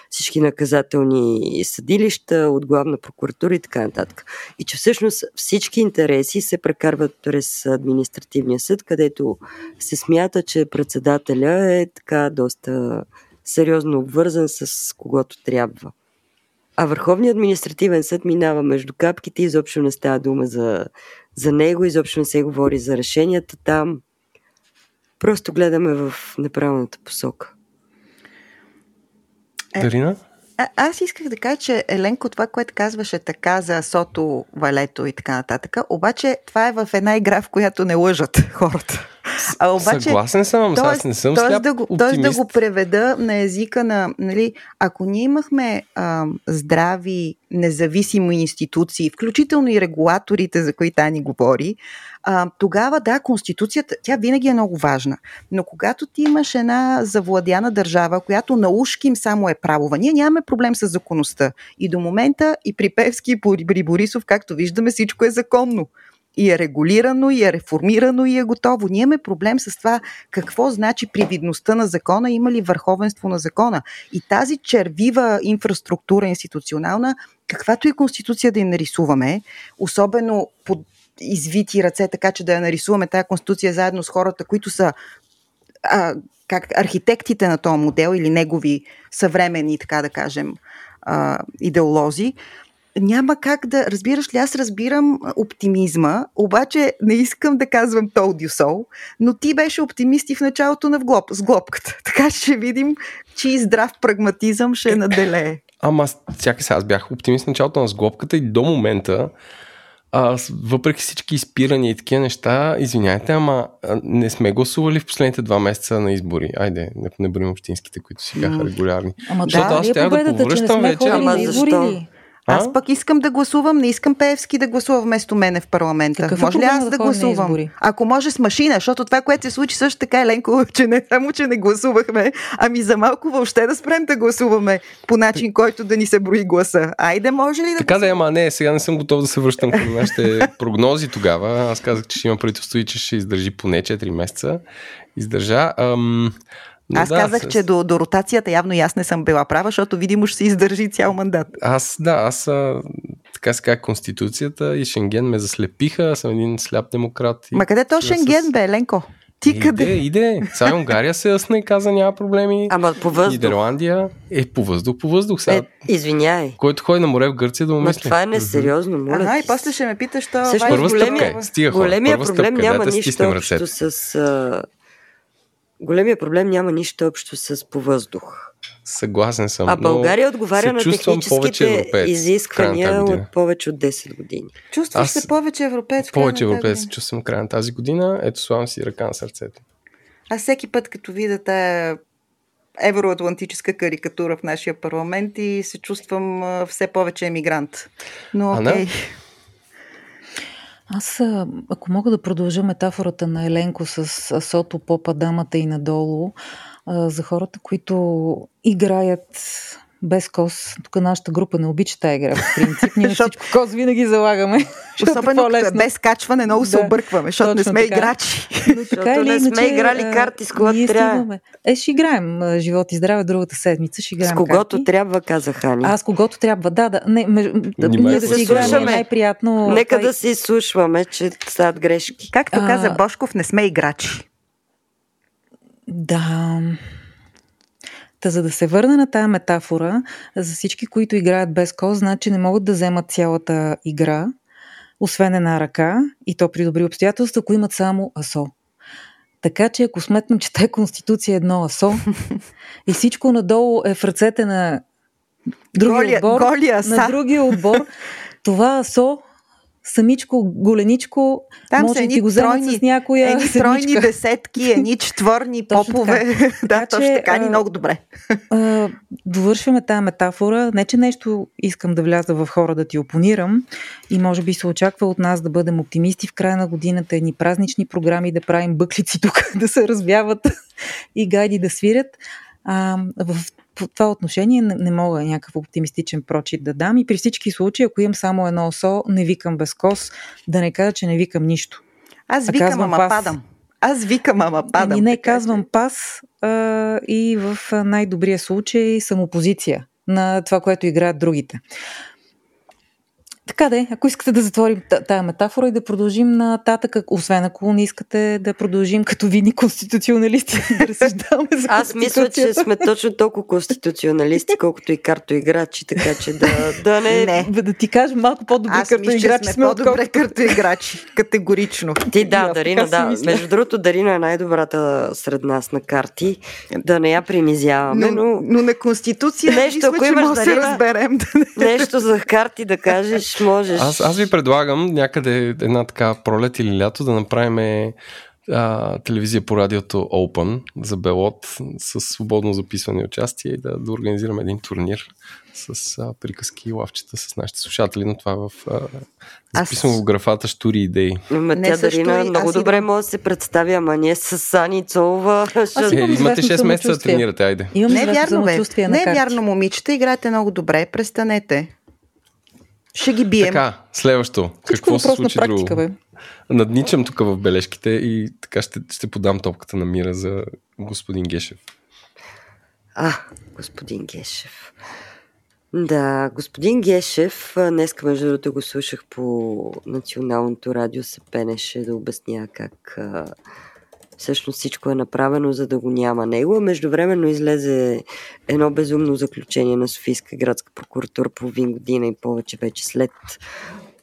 [SPEAKER 2] всички наказателни съдилища, от главна прокуратура и така нататък. И че всъщност всички интереси се прекарват през административния съд, където се смята, че председателя е така доста сериозно обвързан с когото трябва. А Върховният административен съд минава между капките, изобщо не става дума за, за него, изобщо не се говори за решенията там. Просто гледаме в неправилната посока.
[SPEAKER 1] Е, Дарина?
[SPEAKER 3] А, аз исках да кажа, че Еленко, това, което казваше така за Сото, Валето и така нататък, обаче това е в една игра, в която не лъжат хората.
[SPEAKER 1] А обаче, Съгласен съм, тоест, аз не съм
[SPEAKER 3] тоест да, го, тоест да го преведа на езика на, нали, ако ние имахме а, здрави, независими институции, включително и регулаторите, за които Ани говори, а, тогава да, Конституцията, тя винаги е много важна. Но когато ти имаш една завладяна държава, която на им само е правова, ние нямаме проблем с законността. И до момента и при Певски, и при Борисов, както виждаме, всичко е законно и е регулирано, и е реформирано, и е готово. Ние имаме проблем с това какво значи привидността на закона, има ли върховенство на закона. И тази червива инфраструктура институционална, каквато и конституция да я нарисуваме, особено под извити ръце, така че да я нарисуваме тази конституция заедно с хората, които са а, как архитектите на този модел или негови съвремени, така да кажем, а, идеолози, няма как да, разбираш ли, аз разбирам оптимизма, обаче не искам да казвам told you so, но ти беше оптимист и в началото на вглоб, с глобката. Така ще видим, че здрав прагматизъм ще наделее.
[SPEAKER 1] Ама, чакай сега, аз бях оптимист в началото на сглобката и до момента а, въпреки всички изпирания и такива неща, извиняйте, ама не сме гласували в последните два месеца на избори. Айде, не, не бъдем общинските, които си бяха регулярни.
[SPEAKER 4] Ама
[SPEAKER 1] Защото
[SPEAKER 4] да,
[SPEAKER 1] аз трябва да повръщам вече.
[SPEAKER 2] Ама защо?
[SPEAKER 1] А?
[SPEAKER 3] Аз пък искам да гласувам, не искам Певски да гласува вместо мене в парламента.
[SPEAKER 4] Какъв
[SPEAKER 3] може ли аз
[SPEAKER 4] да
[SPEAKER 3] да гласувам? Ако може с машина, защото това, което се случи също така, Еленко, че не само, че не гласувахме, ами за малко въобще да спрем да гласуваме по начин, който да ни се брои гласа. Айде, може ли да
[SPEAKER 1] Така да е, ама не, сега не съм готов да се връщам към нашите прогнози тогава. Аз казах, че ще има правителство и че ще издържи поне 4 месеца. Издържа. Ам, но
[SPEAKER 3] Аз
[SPEAKER 1] да,
[SPEAKER 3] казах,
[SPEAKER 1] с-
[SPEAKER 3] че до, до ротацията явно и аз не съм била права, защото видимо ще се издържи цял мандат.
[SPEAKER 1] Аз, да, аз а, така се казва Конституцията и Шенген ме заслепиха. Аз съм един сляп демократ. И
[SPEAKER 3] Ма къде то
[SPEAKER 1] с-
[SPEAKER 3] Шенген, бе, Еленко? Ти
[SPEAKER 1] Е,
[SPEAKER 3] къде?
[SPEAKER 1] Иде, иде. Сега Унгария се ясна и каза няма проблеми.
[SPEAKER 2] Ама по въздух.
[SPEAKER 1] Нидерландия е по въздух, по въздух. Сега,
[SPEAKER 2] Е, извиняй.
[SPEAKER 1] Който ходи на море в Гърция да му
[SPEAKER 2] Ма
[SPEAKER 1] мисли.
[SPEAKER 2] това е несериозно, моля
[SPEAKER 3] Ага, и после
[SPEAKER 2] се.
[SPEAKER 3] ще ме питаш, що
[SPEAKER 2] Също
[SPEAKER 1] Първа
[SPEAKER 2] големия-
[SPEAKER 1] стъпка е. Стига хора.
[SPEAKER 2] Големия
[SPEAKER 1] Първа
[SPEAKER 2] проблем
[SPEAKER 1] стъпка е.
[SPEAKER 2] няма
[SPEAKER 1] Дайте да
[SPEAKER 2] нищо общо с... А... Големия проблем няма нищо общо с по въздух.
[SPEAKER 1] Съгласен съм.
[SPEAKER 2] А България отговаря на техническите
[SPEAKER 1] европеец
[SPEAKER 2] изисквания от повече от 10 години.
[SPEAKER 3] Чувстваш
[SPEAKER 1] Аз-
[SPEAKER 3] се повече европеец.
[SPEAKER 1] Повече европеец се
[SPEAKER 3] година.
[SPEAKER 1] чувствам в края на тази година. Ето слагам си ръка на сърцето.
[SPEAKER 3] Аз всеки път, като видя тая евроатлантическа карикатура в нашия парламент и се чувствам все повече емигрант. Но
[SPEAKER 1] Ана?
[SPEAKER 3] окей.
[SPEAKER 4] Аз, ако мога да продължа метафората на Еленко с асото, попа, дамата и надолу, за хората, които играят без кос. Тук нашата група не обича тази игра, по принцип. Ние
[SPEAKER 3] Защото-
[SPEAKER 4] всичко кос винаги залагаме. е
[SPEAKER 3] Особено като е
[SPEAKER 4] по-лесно.
[SPEAKER 3] без качване, много се
[SPEAKER 4] Да,
[SPEAKER 3] объркваме, защото не сме
[SPEAKER 4] така.
[SPEAKER 3] играчи.
[SPEAKER 4] Но така
[SPEAKER 2] Защото
[SPEAKER 4] или
[SPEAKER 2] не сме
[SPEAKER 4] иначе,
[SPEAKER 2] играли карти с когато
[SPEAKER 4] ние
[SPEAKER 2] трябва.
[SPEAKER 4] стигаме. Е, ще играем живот и здраве другата седмица. Ще играем
[SPEAKER 2] С когото
[SPEAKER 4] карти.
[SPEAKER 2] трябва, каза Хани.
[SPEAKER 4] Аз когото трябва, да, да. Не, меж... ние да
[SPEAKER 1] се
[SPEAKER 4] си играем е най-приятно.
[SPEAKER 2] Нека да се изслушваме, че стават грешки.
[SPEAKER 3] Както каза Бошков, не сме играчи.
[SPEAKER 4] Да. Та за да се върна на тая метафора, за всички, които играят без кос, значи не могат да вземат цялата игра, освен една ръка, и то при добри обстоятелства, ако имат само асо. Така че ако сметнем, че тая конституция е едно асо и всичко надолу е в ръцете на другия
[SPEAKER 3] Голия-
[SPEAKER 4] отбор,
[SPEAKER 3] голия
[SPEAKER 4] на другия отбор, това асо самичко, голеничко,
[SPEAKER 3] Там
[SPEAKER 4] може да ти го
[SPEAKER 3] тройни,
[SPEAKER 4] с някоя
[SPEAKER 3] едни тройни десетки, едни четворни
[SPEAKER 4] Точно
[SPEAKER 3] попове. да,
[SPEAKER 4] Така
[SPEAKER 3] точно
[SPEAKER 4] че,
[SPEAKER 3] така, ни много добре.
[SPEAKER 4] А, довършваме тази метафора. Не, че нещо искам да вляза в хора да ти опонирам и може би се очаква от нас да бъдем оптимисти в края на годината, едни празнични програми да правим бъклици тук, да се развяват и гайди да свирят. А, в в това отношение не, не мога някакъв оптимистичен прочит да дам и при всички случаи, ако имам само едно осо, не викам без кос, да не кажа, че не викам нищо.
[SPEAKER 3] Аз
[SPEAKER 4] а
[SPEAKER 3] викам,
[SPEAKER 4] казвам
[SPEAKER 3] ама
[SPEAKER 4] пас.
[SPEAKER 3] падам. Аз викам, ама падам.
[SPEAKER 4] Ами не,
[SPEAKER 3] така че-
[SPEAKER 4] казвам пас а, и в а, най-добрия случай съм опозиция на това, което играят другите. Така де, ако искате да затворим та- тая метафора и да продължим нататък, освен ако не искате да продължим като видни конституционалисти да разсъждаваме за
[SPEAKER 2] Аз мисля, че сме точно толкова конституционалисти, колкото и картоиграчи, така че да, да не...
[SPEAKER 3] Не.
[SPEAKER 4] Да, да ти кажа малко по-добри
[SPEAKER 3] Аз мисля, че
[SPEAKER 4] играчи
[SPEAKER 3] сме
[SPEAKER 4] сме,
[SPEAKER 3] по-добре
[SPEAKER 4] отколкото...
[SPEAKER 3] като играчи. Категорично.
[SPEAKER 2] Ти да,
[SPEAKER 4] аз
[SPEAKER 2] Дарина, да.
[SPEAKER 4] мисля.
[SPEAKER 2] Между другото, Дарина е най-добрата сред нас на карти. Да не я принизяваме,
[SPEAKER 3] Но,
[SPEAKER 2] но
[SPEAKER 3] но на Конституция
[SPEAKER 2] Нещо,
[SPEAKER 3] мисля,
[SPEAKER 2] ако имаш
[SPEAKER 3] може да се разберем.
[SPEAKER 2] нещо за карти да кажеш, можеш.
[SPEAKER 1] Аз, аз ви предлагам някъде една така пролет или лято да направим а, телевизия по радиото Open за Белот с свободно записване и участие и да, да организираме един турнир с а, приказки и лавчета с нашите слушатели, но това е в а, записано
[SPEAKER 3] Аз-
[SPEAKER 1] в графата Штури идеи.
[SPEAKER 2] Ма тя Дарина
[SPEAKER 3] и
[SPEAKER 2] много
[SPEAKER 3] аз
[SPEAKER 2] добре
[SPEAKER 3] идвам.
[SPEAKER 2] може да се представя, ама ние с Сани Цолова. ще-
[SPEAKER 4] Аз
[SPEAKER 1] Е,
[SPEAKER 4] имам
[SPEAKER 1] имате
[SPEAKER 4] известно
[SPEAKER 1] 6 месеца да тренирате, айде.
[SPEAKER 4] Имам
[SPEAKER 3] Не е вярно, бе. Не е вярно, момичета. Играете много добре. Престанете. Ще ги бием.
[SPEAKER 1] Така, следващо.
[SPEAKER 4] Всичко е
[SPEAKER 1] Какво се
[SPEAKER 4] въпрос на
[SPEAKER 1] случи
[SPEAKER 4] практика,
[SPEAKER 1] друго?
[SPEAKER 4] бе.
[SPEAKER 1] Надничам тук в бележките и така ще, ще подам топката на мира за господин Гешев.
[SPEAKER 2] А, господин Гешев. Да, господин Гешев, днеска между другото го слушах по националното радио, се пенеше да обясня как всъщност всичко е направено, за да го няма него. Междувременно излезе едно безумно заключение на Софийска градска прокуратура половин година и повече вече след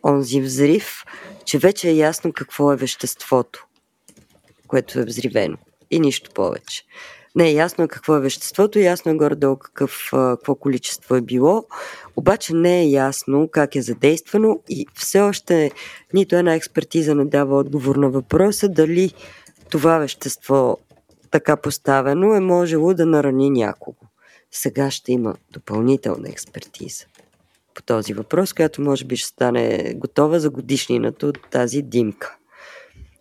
[SPEAKER 2] онзи взрив, че вече е ясно какво е веществото, което е взривено. И нищо повече. Не, ясно е какво е веществото, ясно е горе-долу какъв, какво количество е било. Обаче не е ясно как е задействано и все още нито една експертиза не дава отговор на въпроса дали това вещество така поставено е можело да нарани някого. Сега ще има допълнителна експертиза по този въпрос, която може би ще стане готова за годишнината от тази димка.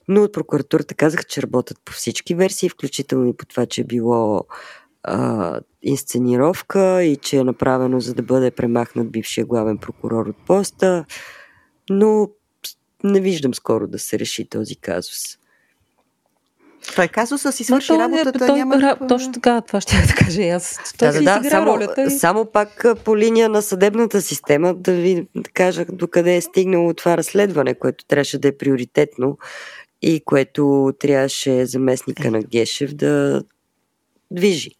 [SPEAKER 2] Но от прокуратурата казаха, че работят по всички версии, включително и по това, че е било а, инсценировка и че е направено за да бъде премахнат бившия главен прокурор от поста, но не виждам скоро да се реши този казус.
[SPEAKER 3] Той казуса си свърши Но, работата, той, няма...
[SPEAKER 4] Ра, точно така, това ще да кажа аз.
[SPEAKER 2] Той да, да, да, само, ролята и... само пак по линия на съдебната система да ви кажа докъде е стигнало това разследване, което трябваше да е приоритетно и което трябваше заместника на Гешев да движи.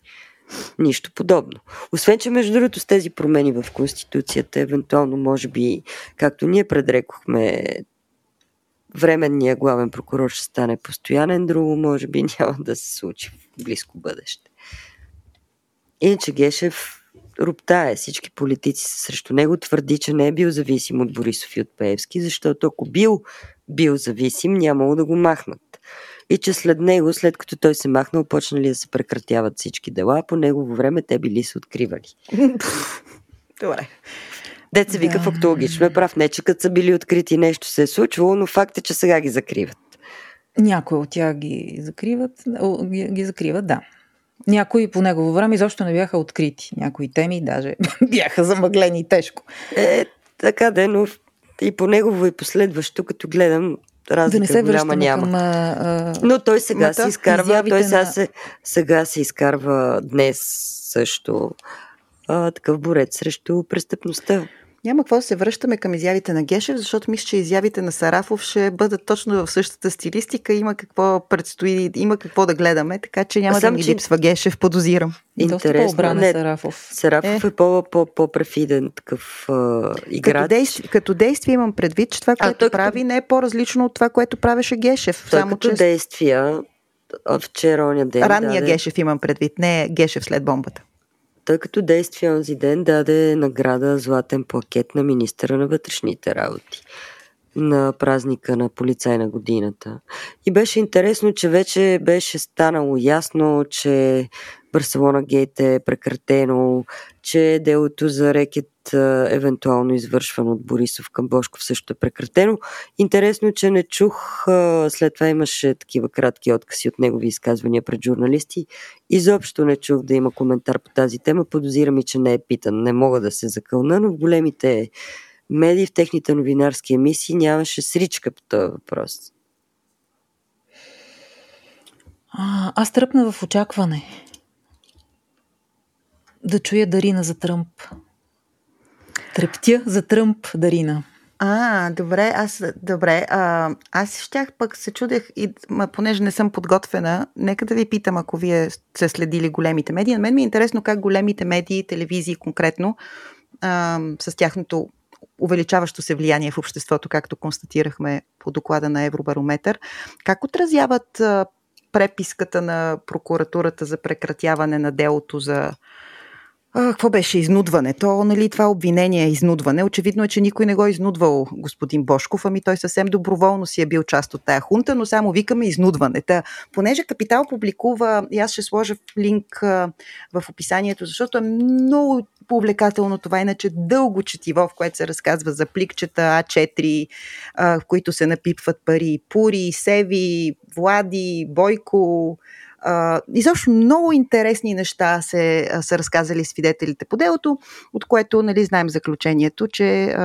[SPEAKER 2] Нищо подобно. Освен, че между другото с тези промени в Конституцията, евентуално, може би, както ние предрекохме, временният главен прокурор ще стане постоянен, друго може би няма да се случи в близко бъдеще. Иначе Гешев руптае. Всички политици са срещу него. Твърди, че не е бил зависим от Борисов и от Пеевски, защото ако бил бил зависим, нямало да го махнат. И че след него, след като той се махнал, почнали да се прекратяват всички дела, по негово време те били се откривали.
[SPEAKER 3] Добре.
[SPEAKER 2] Деца вика да. фактологично е прав. Не, че като са били открити нещо се е случвало, но факт е, че сега ги закриват.
[SPEAKER 4] Някои от тях ги закриват, ги, ги закриват, да. Някои по негово време изобщо не бяха открити. Някои теми даже бяха замъглени тежко.
[SPEAKER 2] Е, така да, но и по негово и последващо, като гледам, разлика да не се голяма няма. Към, а... Но той сега се изкарва, той сега, на... се, сега се изкарва днес също а, такъв борец срещу престъпността.
[SPEAKER 3] Няма какво да се връщаме към изявите на Гешев, защото мисля, че изявите на Сарафов ще бъдат точно в същата стилистика. Има какво предстои, има какво да гледаме, така че няма Сам, да ми че... липсва Гешев, подозирам.
[SPEAKER 4] Интересно. Не, Сарафов.
[SPEAKER 2] Сарафов е, е по, по, по-префиден такъв а, играч.
[SPEAKER 3] Като действие, като действие имам предвид, че това, което прави, като... не е по-различно от това, което правеше Гешев.
[SPEAKER 2] Той само, като че... действия вчера оня ден.
[SPEAKER 3] Ранния даде... Гешев имам предвид, не Гешев след бомбата.
[SPEAKER 2] Той като действие онзи ден даде награда Златен плакет на министъра на вътрешните работи на празника на полицай на годината. И беше интересно, че вече беше станало ясно, че Барселона Гейт е прекратено, че делото за рекет, евентуално извършвано от Борисов към Бошков, също е прекратено. Интересно, че не чух, след това имаше такива кратки откази от негови изказвания пред журналисти. Изобщо не чух да има коментар по тази тема. Подозирам и, че не е питан. Не мога да се закълна, но в големите медии, в техните новинарски емисии нямаше сричка по този въпрос.
[SPEAKER 4] Аз тръпна в очакване да чуя Дарина за Тръмп. Трептя за Тръмп, Дарина.
[SPEAKER 3] А, добре, аз, добре. А, аз щях пък се чудех, и, ма, понеже не съм подготвена, нека да ви питам, ако вие сте следили големите медии. На мен ми е интересно как големите медии, телевизии конкретно, а, с тяхното увеличаващо се влияние в обществото, както констатирахме по доклада на Евробарометър, как отразяват а, преписката на прокуратурата за прекратяване на делото за а, какво беше изнудване? То, нали, това обвинение е изнудване. Очевидно е, че никой не го е изнудвал господин Бошков, ами той съвсем доброволно си е бил част от тая хунта, но само викаме изнудване. Та, понеже Капитал публикува, и аз ще сложа линк а, в описанието, защото е много по-увлекателно това, иначе дълго четиво, в което се разказва за пликчета А4, а, в които се напипват пари Пури, Севи, Влади, Бойко, изобщо много интересни неща се, са разказали свидетелите по делото, от което нали, знаем заключението, че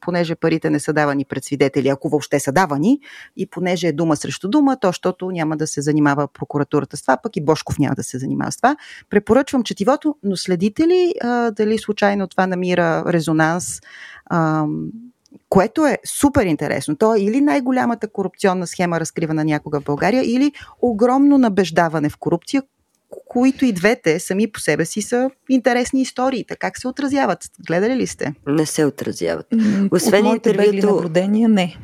[SPEAKER 3] понеже парите не са давани пред свидетели, ако въобще са давани, и понеже е дума срещу дума, то защото няма да се занимава прокуратурата с това, пък и Бошков няма да се занимава с това. Препоръчвам четивото, но следите ли дали случайно това намира резонанс? Което е супер интересно. То е или най-голямата корупционна схема, разкривана някога в България, или огромно набеждаване в корупция, които и двете сами по себе си са интересни истории. Как се отразяват? Гледали ли сте?
[SPEAKER 2] Не се отразяват.
[SPEAKER 4] Освен От интервюто... наблюдения, не.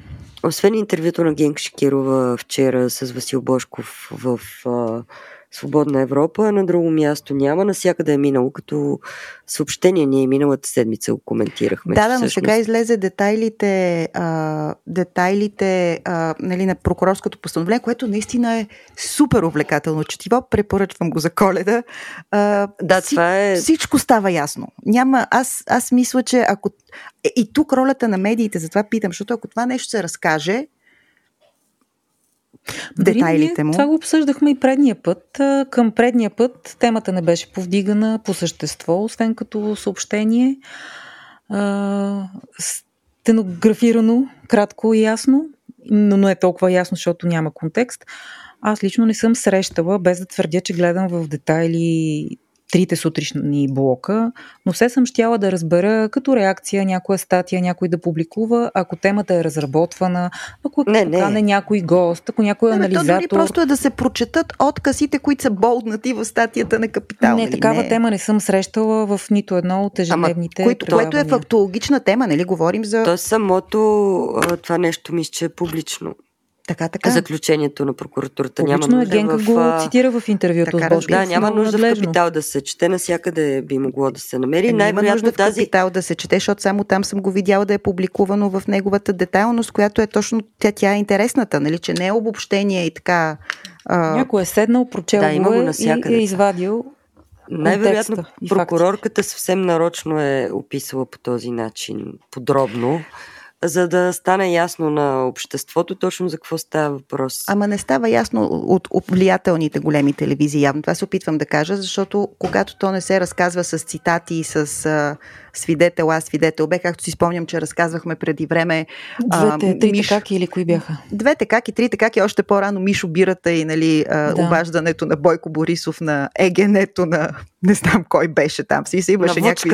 [SPEAKER 2] Освен интервюто на Генк Шикирова вчера с Васил Бошков в Свободна Европа, на друго място няма. Насякъде е минало като съобщение. Ние миналата седмица го коментирахме.
[SPEAKER 3] Да, да, но сега излезе детайлите, а, детайлите а, нали, на прокурорското постановление, което наистина е супер увлекателно четиво. Препоръчвам го за коледа. А,
[SPEAKER 2] да, си, това е...
[SPEAKER 3] Всичко става ясно. Няма, аз, аз мисля, че ако... Е, и тук ролята на медиите, затова питам, защото ако това нещо се разкаже, детайлите му.
[SPEAKER 4] Това го обсъждахме и предния път. Към предния път темата не беше повдигана по същество, освен като съобщение. Стенографирано, кратко и ясно, но не е толкова ясно, защото няма контекст. Аз лично не съм срещала, без да твърдя, че гледам в детайли трите сутрешни блока, но все съм щяла да разбера като реакция някоя статия, някой да публикува, ако темата е разработвана, ако не, не. покане някой гост, ако някой не, анализатор... То дори
[SPEAKER 3] просто е да се прочетат откъсите, които са болднати в статията на Капитал.
[SPEAKER 4] Не,
[SPEAKER 3] нали?
[SPEAKER 4] такава не. тема не съм срещала в нито едно от ежедневните
[SPEAKER 3] Ама, което, което е фактологична тема, нали? Говорим за...
[SPEAKER 2] То самото това нещо мисля, че е публично.
[SPEAKER 3] Така, така.
[SPEAKER 2] Заключението на прокуратурата.
[SPEAKER 4] Публично
[SPEAKER 2] няма
[SPEAKER 4] е Генка в... го цитира в интервюто така, с.
[SPEAKER 2] Да, няма нужда надлежно. в капитал да се чете, насякъде би могло да се намери.
[SPEAKER 3] Ами, Най-вероятно нужда тази... в капитал да се чете, защото само там съм го видяла да е публикувано в неговата детайлност, която е точно тя, тя е интересната, нали, че не е обобщение и така.
[SPEAKER 4] А... Някой е седнал, прочел да, го е и е извадил
[SPEAKER 2] най-вероятно прокурорката съвсем нарочно е описала по този начин подробно за да стане ясно на обществото точно за какво става въпрос.
[SPEAKER 3] Ама не става ясно от, влиятелните големи телевизии, явно. Това се опитвам да кажа, защото когато то не се разказва с цитати и с свидетел, аз свидетел бе, както си спомням, че разказвахме преди време.
[SPEAKER 4] Двете, а, трите Миш... каки или кои бяха?
[SPEAKER 3] Двете каки, трите каки, още по-рано Мишо Бирата и нали, а, да. обаждането на Бойко Борисов на егенето на не знам кой беше там. Си, си имаше някакви,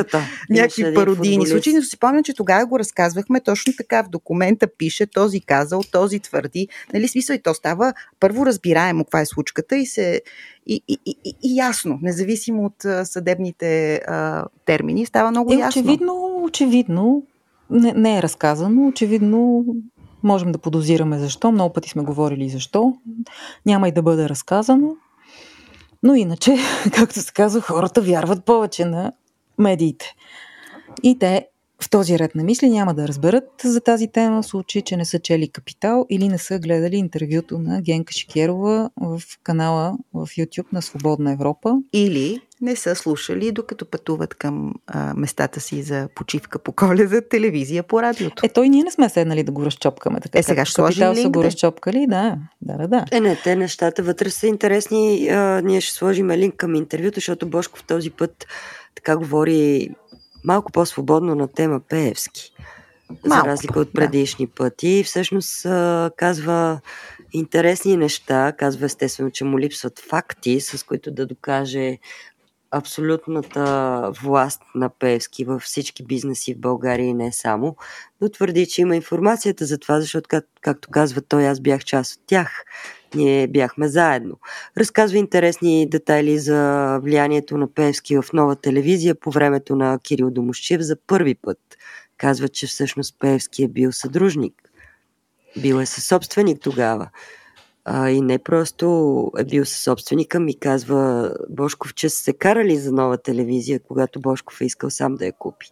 [SPEAKER 3] някакви пародийни случаи. Но си спомням, че тогава го разказвахме точно така. В документа пише този казал, този твърди. Нали, смисъл и то става първо разбираемо каква е случката и се и, и, и, и ясно, независимо от съдебните а, термини, става много
[SPEAKER 4] е,
[SPEAKER 3] ясно.
[SPEAKER 4] Очевидно, очевидно, не, не е разказано, очевидно можем да подозираме защо, много пъти сме говорили защо, няма и да бъде разказано, но иначе, както се казва, хората вярват повече на медиите. И те в този ред на мисли няма да разберат за тази тема в случай, че не са чели Капитал или не са гледали интервюто на Генка Шикерова в канала в YouTube на Свободна Европа.
[SPEAKER 3] Или не са слушали, докато пътуват към а, местата си за почивка по коледа, телевизия по радиото.
[SPEAKER 4] Е, той ние не сме седнали да го разчопкаме. Така,
[SPEAKER 3] е, сега ще сложим
[SPEAKER 4] линк, са го разчопкали, да. Да, да, да.
[SPEAKER 2] Е, не, те нещата вътре са интересни. А, ние ще сложим линк към интервюто, защото Бошков този път така говори малко по-свободно на тема Пеевски. Малко, за разлика от предишни да. пъти. Всъщност казва интересни неща. Казва естествено, че му липсват факти, с които да докаже абсолютната власт на Певски във всички бизнеси в България и не само, но твърди, че има информацията за това, защото, как, както казва той, аз бях част от тях. Ние бяхме заедно. Разказва интересни детайли за влиянието на Певски в нова телевизия по времето на Кирил Домощев за първи път. Казва, че всъщност Певски е бил съдружник. Бил е съсобственик тогава. А, и не просто е бил със собственика, ми казва Бошков, че са се карали за нова телевизия, когато Бошков е искал сам да я купи.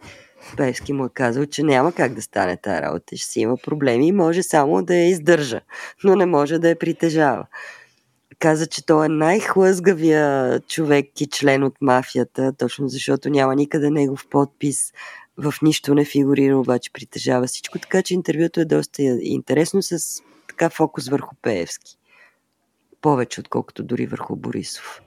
[SPEAKER 2] Певски му е казал, че няма как да стане тази работа, ще си има проблеми и може само да я издържа, но не може да я притежава. Каза, че той е най-хлъзгавия човек и член от мафията, точно защото няма никъде негов подпис, в нищо не фигурира, обаче притежава всичко, така че интервюто е доста интересно с така фокус върху Пеевски. Повече, отколкото дори върху Борисов.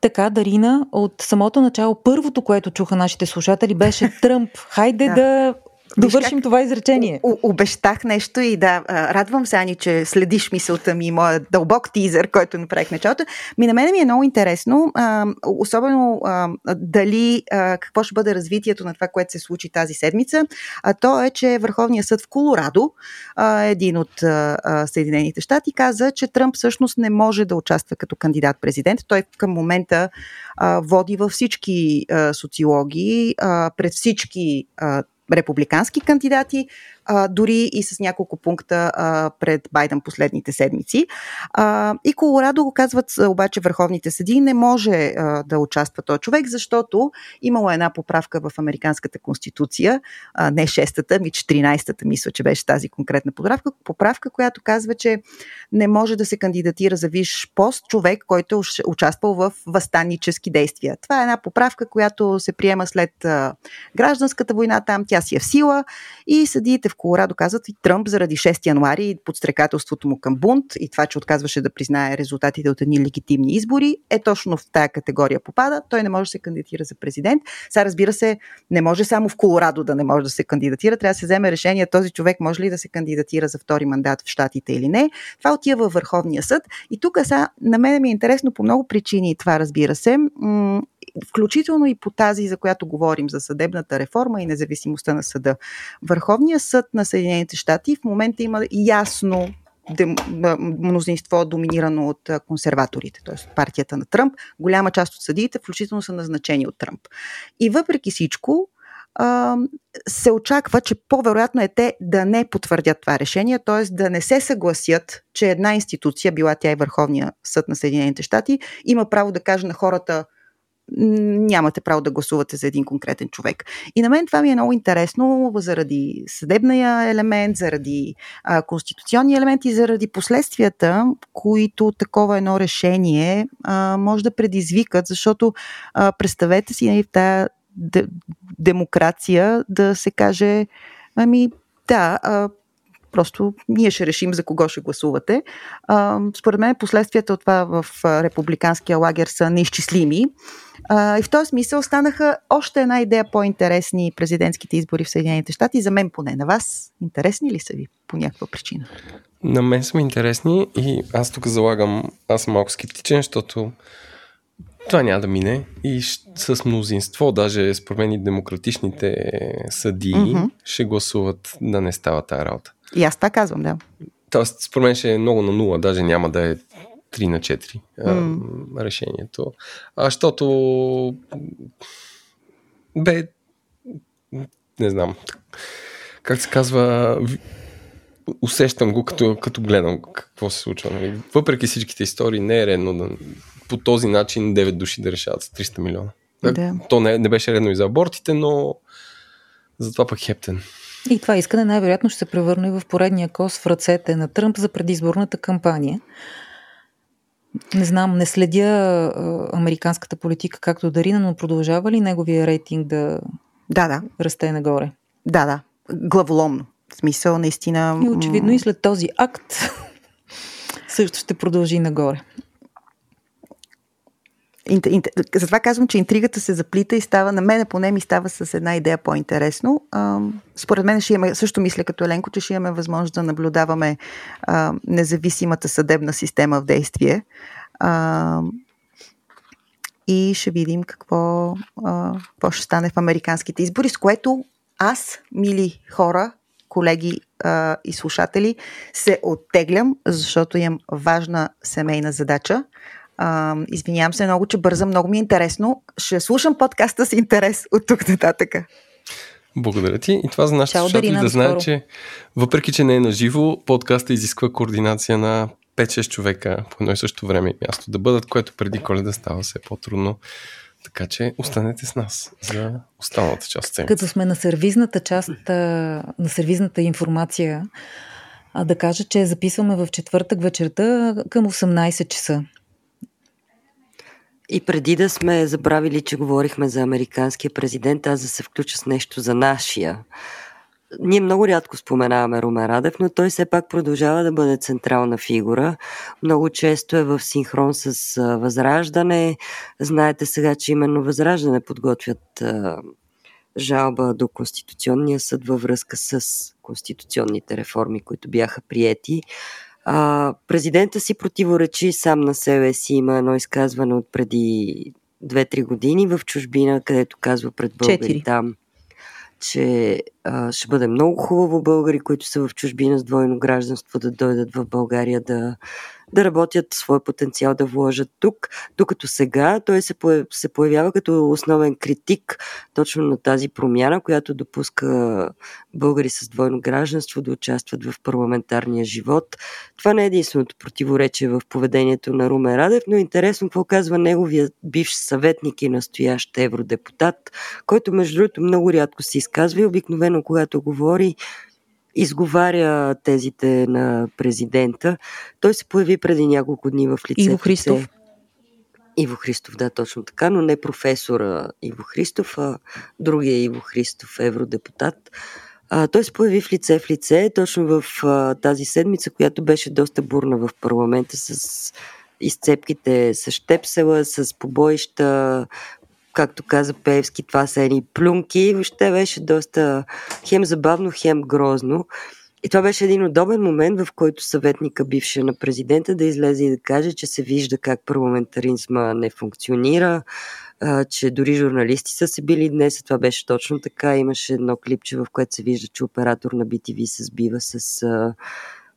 [SPEAKER 4] Така, Дарина, от самото начало, първото, което чуха нашите слушатели, беше Тръмп. Хайде да, да довършим това изречение.
[SPEAKER 3] О, обещах нещо и да, радвам се, Ани, че следиш мисълта ми, моя дълбок тизър, който направих началото. Ми на мен ми е много интересно, а, особено а, дали а, какво ще бъде развитието на това, което се случи тази седмица. А то е, че Върховният съд в Колорадо, а, един от а, Съединените щати, каза, че Тръмп всъщност не може да участва като кандидат-президент. Той към момента а, води във всички а, социологии, а, пред всички а, републикански кандидати, а, дори и с няколко пункта а, пред Байден последните седмици. А, и Колорадо го казват обаче върховните съди не може а, да участва този човек, защото имало една поправка в Американската конституция, а, не 6-та, ми 14-та, мисля, че беше тази конкретна поправка, поправка, която казва, че не може да се кандидатира за виш пост човек, който е участвал в възстаннически действия. Това е една поправка, която се приема след а, гражданската война там, тя си е в сила и съдиите в Колорадо казват и Тръмп заради 6 януари и подстрекателството му към бунт и това, че отказваше да признае резултатите от едни легитимни избори, е точно в тая категория попада. Той не може да се кандидатира за президент. Сега разбира се, не може само в Колорадо да не може да се кандидатира. Трябва да се вземе решение този човек може ли да се кандидатира за втори мандат в Штатите или не. Това отива във Върховния съд. И тук сега на мен ми е интересно по много причини това, разбира се включително и по тази, за която говорим, за съдебната реформа и независимостта на съда. Върховният съд на Съединените щати в момента има ясно мнозинство, доминирано от консерваторите, т.е. партията на Тръмп. Голяма част от съдиите, включително са назначени от Тръмп. И въпреки всичко, се очаква, че по-вероятно е те да не потвърдят това решение, т.е. да не се съгласят, че една институция, била тя и Върховния съд на Съединените щати, има право да каже на хората нямате право да гласувате за един конкретен човек. И на мен това ми е много интересно заради съдебния елемент, заради а, конституционния елемент и заради последствията, които такова едно решение а, може да предизвикат, защото а, представете си нали, в тази демокрация да се каже, ами да, а, Просто ние ще решим за кого ще гласувате. Според мен последствията от това в републиканския лагер са неизчислими. И в този смисъл станаха още една идея по-интересни президентските избори в Съединените щати. За мен поне. На вас интересни ли са ви по някаква причина?
[SPEAKER 1] На мен са ми интересни и аз тук залагам, аз съм малко скептичен, защото това няма да мине и с мнозинство, даже според мен и демократичните съдии mm-hmm. ще гласуват да не става тази работа.
[SPEAKER 3] И аз така казвам, да.
[SPEAKER 1] Тоест, според мен ще е много на нула, даже няма да е 3 на 4 mm. а, решението. А, защото бе, не знам, как се казва, усещам го, като, като гледам какво се случва. Нали? Въпреки всичките истории, не е редно да, по този начин 9 души да решават с 300 милиона. Да. То не, не беше редно и за абортите, но затова пък хептен.
[SPEAKER 4] И това искане най-вероятно ще се превърне в поредния кос в ръцете на Тръмп за предизборната кампания. Не знам, не следя а, американската политика както Дарина, но продължава ли неговия рейтинг да,
[SPEAKER 3] да, да.
[SPEAKER 4] расте нагоре?
[SPEAKER 3] Да, да. Главоломно. В смисъл, наистина.
[SPEAKER 4] И очевидно и след този акт също ще продължи нагоре.
[SPEAKER 3] Затова казвам, че интригата се заплита и става, на мене поне ми става с една идея по-интересно. според мен ще имаме, също мисля като Еленко, че ще имаме възможност да наблюдаваме независимата съдебна система в действие. И ще видим какво, какво ще стане в американските избори, с което аз, мили хора, колеги и слушатели, се оттеглям, защото имам важна семейна задача – а, извинявам се много, че бързам, много ми е интересно. Ще слушам подкаста с интерес от тук нататък.
[SPEAKER 1] Благодаря ти. И това за нашите слушатели да знаят, че въпреки, че не е на живо, подкаста изисква координация на 5-6 човека по едно и също време и място да бъдат, което преди коледа става все по-трудно. Така че останете с нас за останалата част.
[SPEAKER 4] Като сме на сервизната част, на сервизната информация, да кажа, че записваме в четвъртък вечерта към 18 часа.
[SPEAKER 2] И преди да сме забравили, че говорихме за американския президент, аз да се включа с нещо за нашия. Ние много рядко споменаваме Румен Радев, но той все пак продължава да бъде централна фигура. Много често е в синхрон с Възраждане. Знаете сега, че именно Възраждане подготвят жалба до Конституционния съд във връзка с конституционните реформи, които бяха приети. А, президента си противоречи сам на себе си. Има едно изказване от преди 2-3 години в чужбина, където казва пред българи там, че а, ще бъде много хубаво българи, които са в чужбина с двойно гражданство да дойдат в България да, да работят своя потенциал да вложат тук, докато сега той се, се появява като основен критик точно на тази промяна, която допуска българи с двойно гражданство да участват в парламентарния живот. Това не е единственото противоречие в поведението на Румен Радев, но е интересно какво казва неговия бивш съветник и настоящ евродепутат, който между другото много рядко се изказва и обикновено когато говори изговаря тезите на президента. Той се появи преди няколко дни в лице.
[SPEAKER 4] Иво Христов.
[SPEAKER 2] Иво Христов, да, точно така, но не професора Иво Христов, а другия Иво Христов, евродепутат. А, той се появи в лице в лице, точно в а, тази седмица, която беше доста бурна в парламента с изцепките с щепсела, с побоища, както каза Певски, това са едни плюнки. Въобще беше доста хем забавно, хем грозно. И това беше един удобен момент, в който съветника бивше на президента да излезе и да каже, че се вижда как парламентаризма не функционира, че дори журналисти са се били днес. Това беше точно така. Имаше едно клипче, в което се вижда, че оператор на BTV се сбива с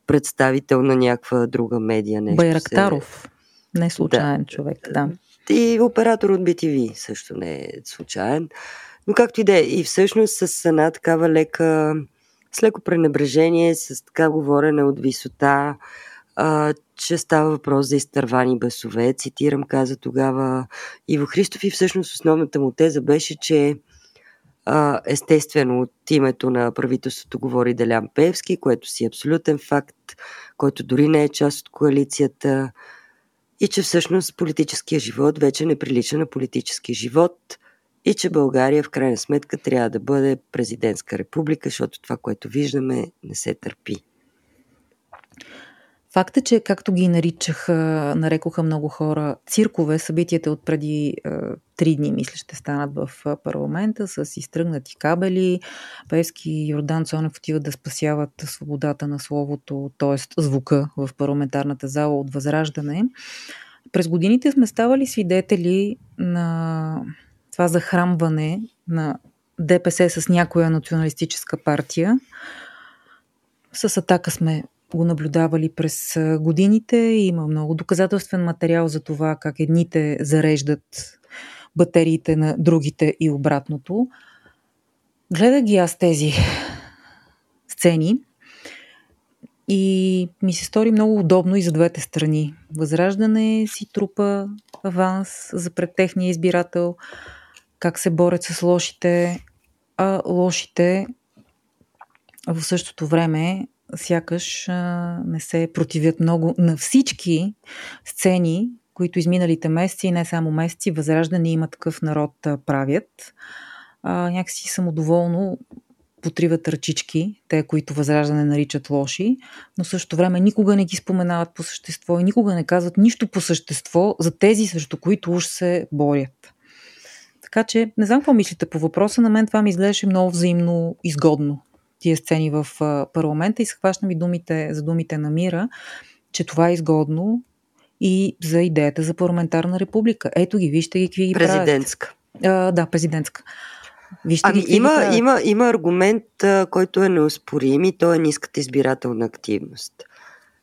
[SPEAKER 2] представител на някаква друга медия.
[SPEAKER 4] Нещо Байрактаров. Се... Не случайен да. човек, да.
[SPEAKER 2] И оператор от BTV също не е случайен. Но както и да е, и всъщност с една такава лека, с леко пренебрежение, с така говорене от висота, а, че става въпрос за изтървани басове. Цитирам, каза тогава Иво Христов и всъщност основната му теза беше, че а, естествено от името на правителството говори Делян Певски, което си е абсолютен факт, който дори не е част от коалицията и че всъщност политическия живот вече не прилича на политически живот и че България в крайна сметка трябва да бъде президентска република, защото това, което виждаме, не се търпи.
[SPEAKER 4] Факт е, че както ги наричаха, нарекоха много хора циркове, събитията от преди три дни, мисля, ще станат в парламента с изтръгнати кабели. Певски и Йордан Цонев отиват да спасяват свободата на словото, т.е. звука в парламентарната зала от възраждане. През годините сме ставали свидетели на това захрамване на ДПС с някоя националистическа партия. С атака сме го наблюдавали през годините. Има много доказателствен материал за това как едните зареждат батериите на другите и обратното. Гледах ги аз тези сцени и ми се стори много удобно и за двете страни. Възраждане си трупа аванс за пред техния избирател, как се борят с лошите, а лошите в същото време сякаш не се противят много на всички сцени, които изминалите месеци, и не само месеци, Възраждане има такъв народ правят. А, някакси самодоволно потриват ръчички, те, които Възраждане наричат лоши, но също време никога не ги споменават по същество и никога не казват нищо по същество за тези, срещу които уж се борят. Така че, не знам какво мислите по въпроса, на мен това ми изглеждаше много взаимно изгодно тия сцени в парламента и схващам и думите, за думите на Мира, че това е изгодно и за идеята за парламентарна република. Ето ги, вижте ги какви ги
[SPEAKER 2] Президентска.
[SPEAKER 4] А, да, президентска.
[SPEAKER 2] Вижте ами ги, има, ги има, има аргумент, който е неоспорим и то е ниската избирателна активност.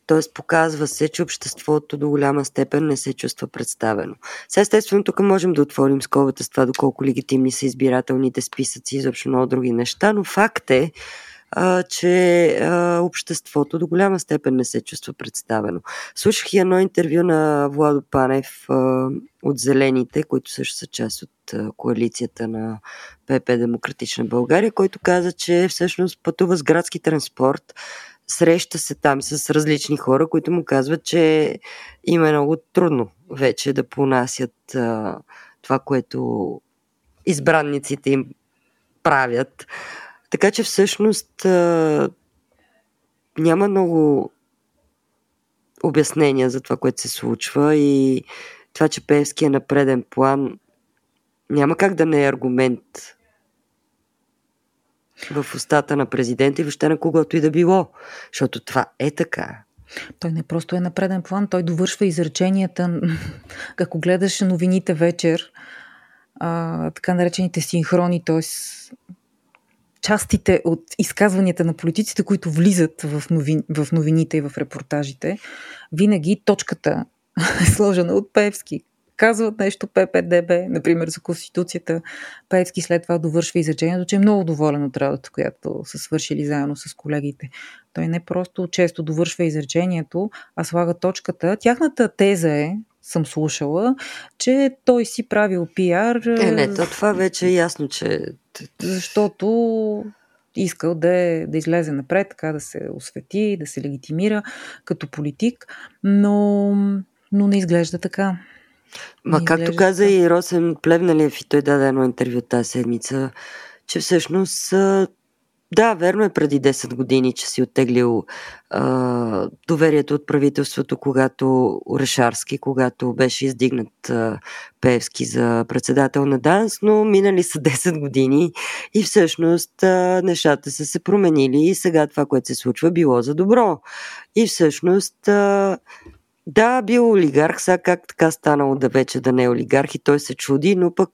[SPEAKER 2] Тоест показва се, че обществото до голяма степен не се чувства представено. Сега естествено тук можем да отворим скобата с това доколко легитимни са избирателните списъци и изобщо много други неща, но факт е, а, че а, обществото до голяма степен не се чувства представено. Слушах и едно интервю на Владо Панев а, от Зелените, които също са част от а, коалицията на ПП Демократична България, който каза, че всъщност пътува с градски транспорт, среща се там с различни хора, които му казват, че им е много трудно вече да понасят а, това, което избранниците им правят. Така че всъщност а, няма много обяснения за това, което се случва и това, че Певски е на преден план, няма как да не е аргумент в устата на президента и въобще на когото и да било, защото това е така.
[SPEAKER 4] Той не просто е на преден план, той довършва изреченията. Ако гледаш новините вечер, а, така наречените синхрони, т.е частите от изказванията на политиците, които влизат в, новин, в новините и в репортажите, винаги точката е сложена от Певски. Казват нещо ППДБ, например за Конституцията. Певски след това довършва изречението, че е много доволен от работата, която са свършили заедно с колегите. Той не просто често довършва изречението, а слага точката. Тяхната теза е, съм слушала, че той си правил пиар.
[SPEAKER 2] Е, не, то това вече е ясно, че...
[SPEAKER 4] Защото искал да, е, да излезе напред, така да се освети, да се легитимира като политик, но, но не изглежда така.
[SPEAKER 2] Ма, както каза така. и Росен Плевналиев, и той даде едно интервю тази седмица, че всъщност да, верно е преди 10 години, че си оттеглил а, доверието от правителството, когато Орешарски, когато беше издигнат а, Певски за председател на ДАНС, но минали са 10 години и всъщност а, нещата са се променили и сега това, което се случва, било за добро. И всъщност а, да, бил олигарх, сега как така станало да вече да не е олигарх и той се чуди, но пък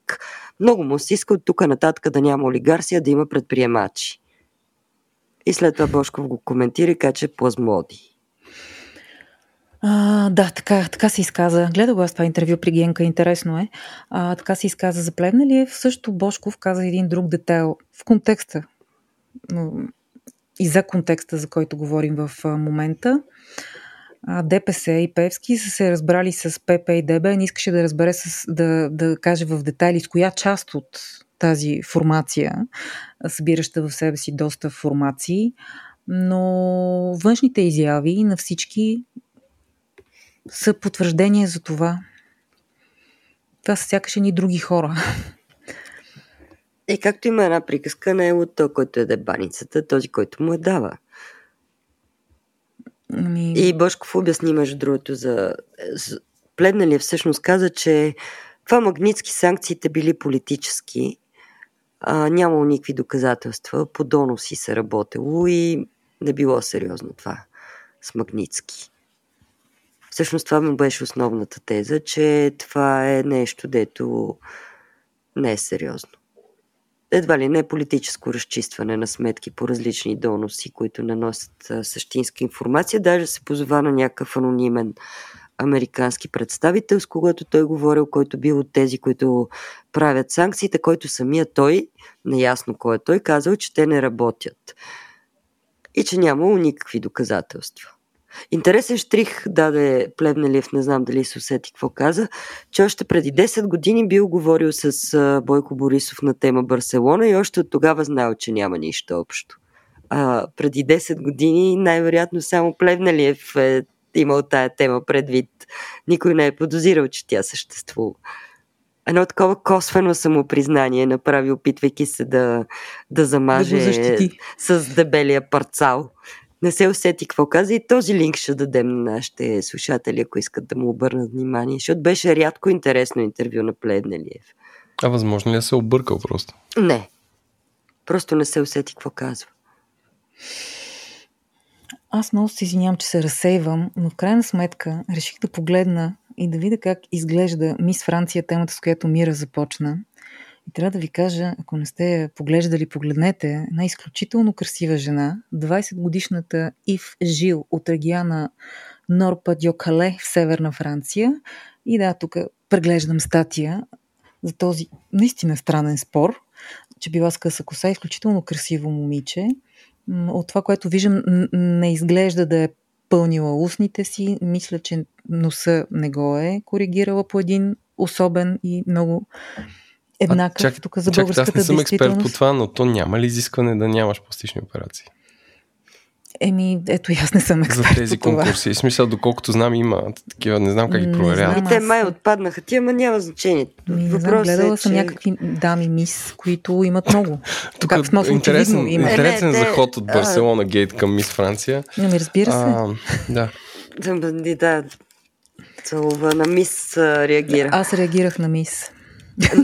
[SPEAKER 2] много му се иска от тук нататък да няма олигарсия, да има предприемачи. И след това Бошков го коментира и каче плазмоди.
[SPEAKER 4] А, да, така, така се изказа. Гледах аз това интервю при Генка, интересно е. А, така се изказа за Плевналиев. Също Бошков каза един друг детайл в контекста и за контекста, за който говорим в момента. ДПС и Певски са се разбрали с ПП и ДБ. Не искаше да разбере с, да, да каже в детайли с коя част от тази формация, събираща в себе си доста формации, но външните изяви на всички са потвърждение за това. Това са сякаш ни други хора.
[SPEAKER 2] И както има една приказка, не е от то, който е баницата, този, който му е дава. Ми... И Бошков обясни, между другото, за... Пледналиев всъщност каза, че това магнитски санкциите били политически а, нямало никакви доказателства, по доноси се работело и не било сериозно това с Магницки. Всъщност това ми беше основната теза, че това е нещо, дето не е сериозно. Едва ли не е политическо разчистване на сметки по различни доноси, които наносят същинска информация. Даже се позова на някакъв анонимен американски представител, с когото той говорил, който бил от тези, които правят санкциите, който самия той, неясно кой е той, казал, че те не работят. И че нямало никакви доказателства. Интересен штрих даде Плевнелиев, не знам дали се усети какво каза, че още преди 10 години бил говорил с Бойко Борисов на тема Барселона и още от тогава знаел, че няма нищо общо. А, преди 10 години най-вероятно само Плевнелиев е имал тая тема предвид. Никой не е подозирал, че тя съществува. Едно такова косвено самопризнание направи, опитвайки се да, да замаже да с дебелия парцал. Не се усети какво каза и този линк ще дадем на нашите слушатели, ако искат да му обърнат внимание, защото беше рядко интересно интервю на Пледнелиев.
[SPEAKER 1] А възможно ли е се объркал просто?
[SPEAKER 2] Не. Просто не се усети какво казва.
[SPEAKER 4] Аз много се извинявам, че се разсейвам, но в крайна сметка реших да погледна и да видя как изглежда Мис Франция, темата с която Мира започна. И трябва да ви кажа, ако не сте поглеждали, погледнете, една изключително красива жена, 20 годишната Ив Жил от региона Норпа Дьокале в северна Франция. И да, тук преглеждам статия за този наистина странен спор, че била с къса коса, изключително красиво момиче – от това, което виждам, не изглежда да е пълнила устните си. Мисля, че носа не го е коригирала по един особен и много еднакъв.
[SPEAKER 1] чак, тук за чак, аз не съм експерт по това, но то няма ли изискване да нямаш пластични операции?
[SPEAKER 4] Еми, ето и аз не съм експерт
[SPEAKER 1] За тези конкурси. В смисъл, доколкото знам, има такива, не знам как ги проверяват.
[SPEAKER 2] И те май отпаднаха, тия, ама няма значение.
[SPEAKER 4] Ми, не знам, гледала е, съм че... някакви дами мис, които имат много. Тук как, смисъл, интересен,
[SPEAKER 1] има. интересен е, не, заход от Барселона Гейт към мис Франция.
[SPEAKER 4] Не ми разбира се. А,
[SPEAKER 1] да.
[SPEAKER 2] Да, целува на мис реагира.
[SPEAKER 4] Аз реагирах на мис.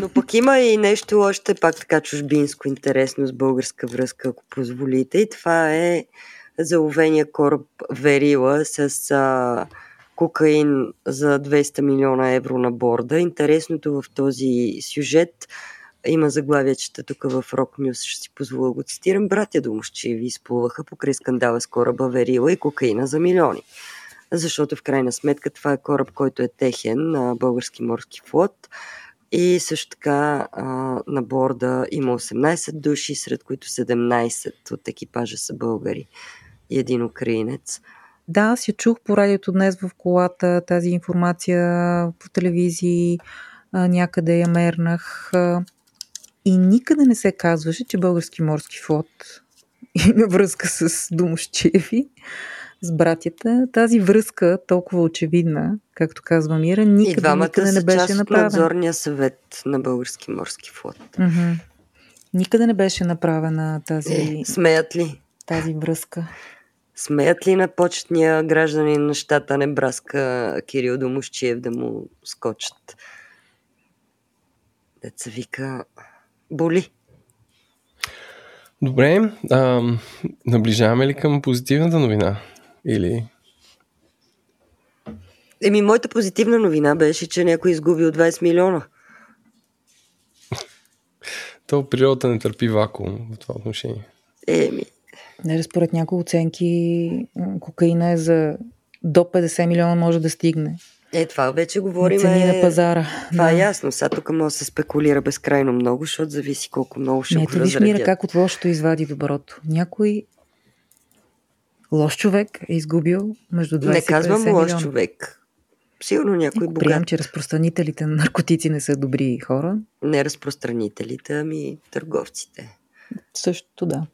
[SPEAKER 2] Но пък има и нещо още пак така чужбинско интересно с българска връзка, ако позволите. И това е заловения кораб Верила с а, кокаин за 200 милиона евро на борда. Интересното в този сюжет има заглавиечета тук в Rock News, ще си позволя го цитирам. Братя Домощиеви изплуваха покрай скандала с кораба Верила и кокаина за милиони. Защото в крайна сметка това е кораб, който е техен на български морски флот. И също така а, на борда има 18 души, сред които 17 от екипажа са българи и един украинец.
[SPEAKER 4] Да, я чух по радиото днес в колата, тази информация по телевизии, някъде я мернах. И никъде не се казваше, че български морски флот има връзка с Домощиеви, с братята. Тази връзка, толкова очевидна, както казва Мира, никъде,
[SPEAKER 2] и
[SPEAKER 4] никъде не беше направена.
[SPEAKER 2] надзорния съвет на български морски флот.
[SPEAKER 4] Mm-hmm. Никъде не беше направена тази...
[SPEAKER 2] Е, смеят ли?
[SPEAKER 4] Тази връзка.
[SPEAKER 2] Смеят ли на почетния гражданин на щата Небраска Кирил Домощиев да му скочат? Деца вика, боли.
[SPEAKER 1] Добре, а, наближаваме ли към позитивната новина? Или...
[SPEAKER 2] Еми, моята позитивна новина беше, че някой изгуби от 20 милиона.
[SPEAKER 1] То природата не търпи вакуум в това отношение.
[SPEAKER 2] Еми.
[SPEAKER 4] Не, според някои оценки кокаина е за до 50 милиона може да стигне.
[SPEAKER 2] Е, това вече говорим.
[SPEAKER 4] Цени
[SPEAKER 2] е...
[SPEAKER 4] на пазара.
[SPEAKER 2] Това
[SPEAKER 4] да.
[SPEAKER 2] е ясно. Сега тук може да се спекулира безкрайно много, защото зависи колко много ще
[SPEAKER 4] Не,
[SPEAKER 2] го
[SPEAKER 4] виж мира как от лошото извади доброто. Някой лош човек е изгубил между 20
[SPEAKER 2] Не казвам
[SPEAKER 4] лош
[SPEAKER 2] милиона. човек. Сигурно някой богат.
[SPEAKER 4] Приемам, че разпространителите на наркотици не са добри хора.
[SPEAKER 2] Не разпространителите, ами търговците.
[SPEAKER 4] Също да.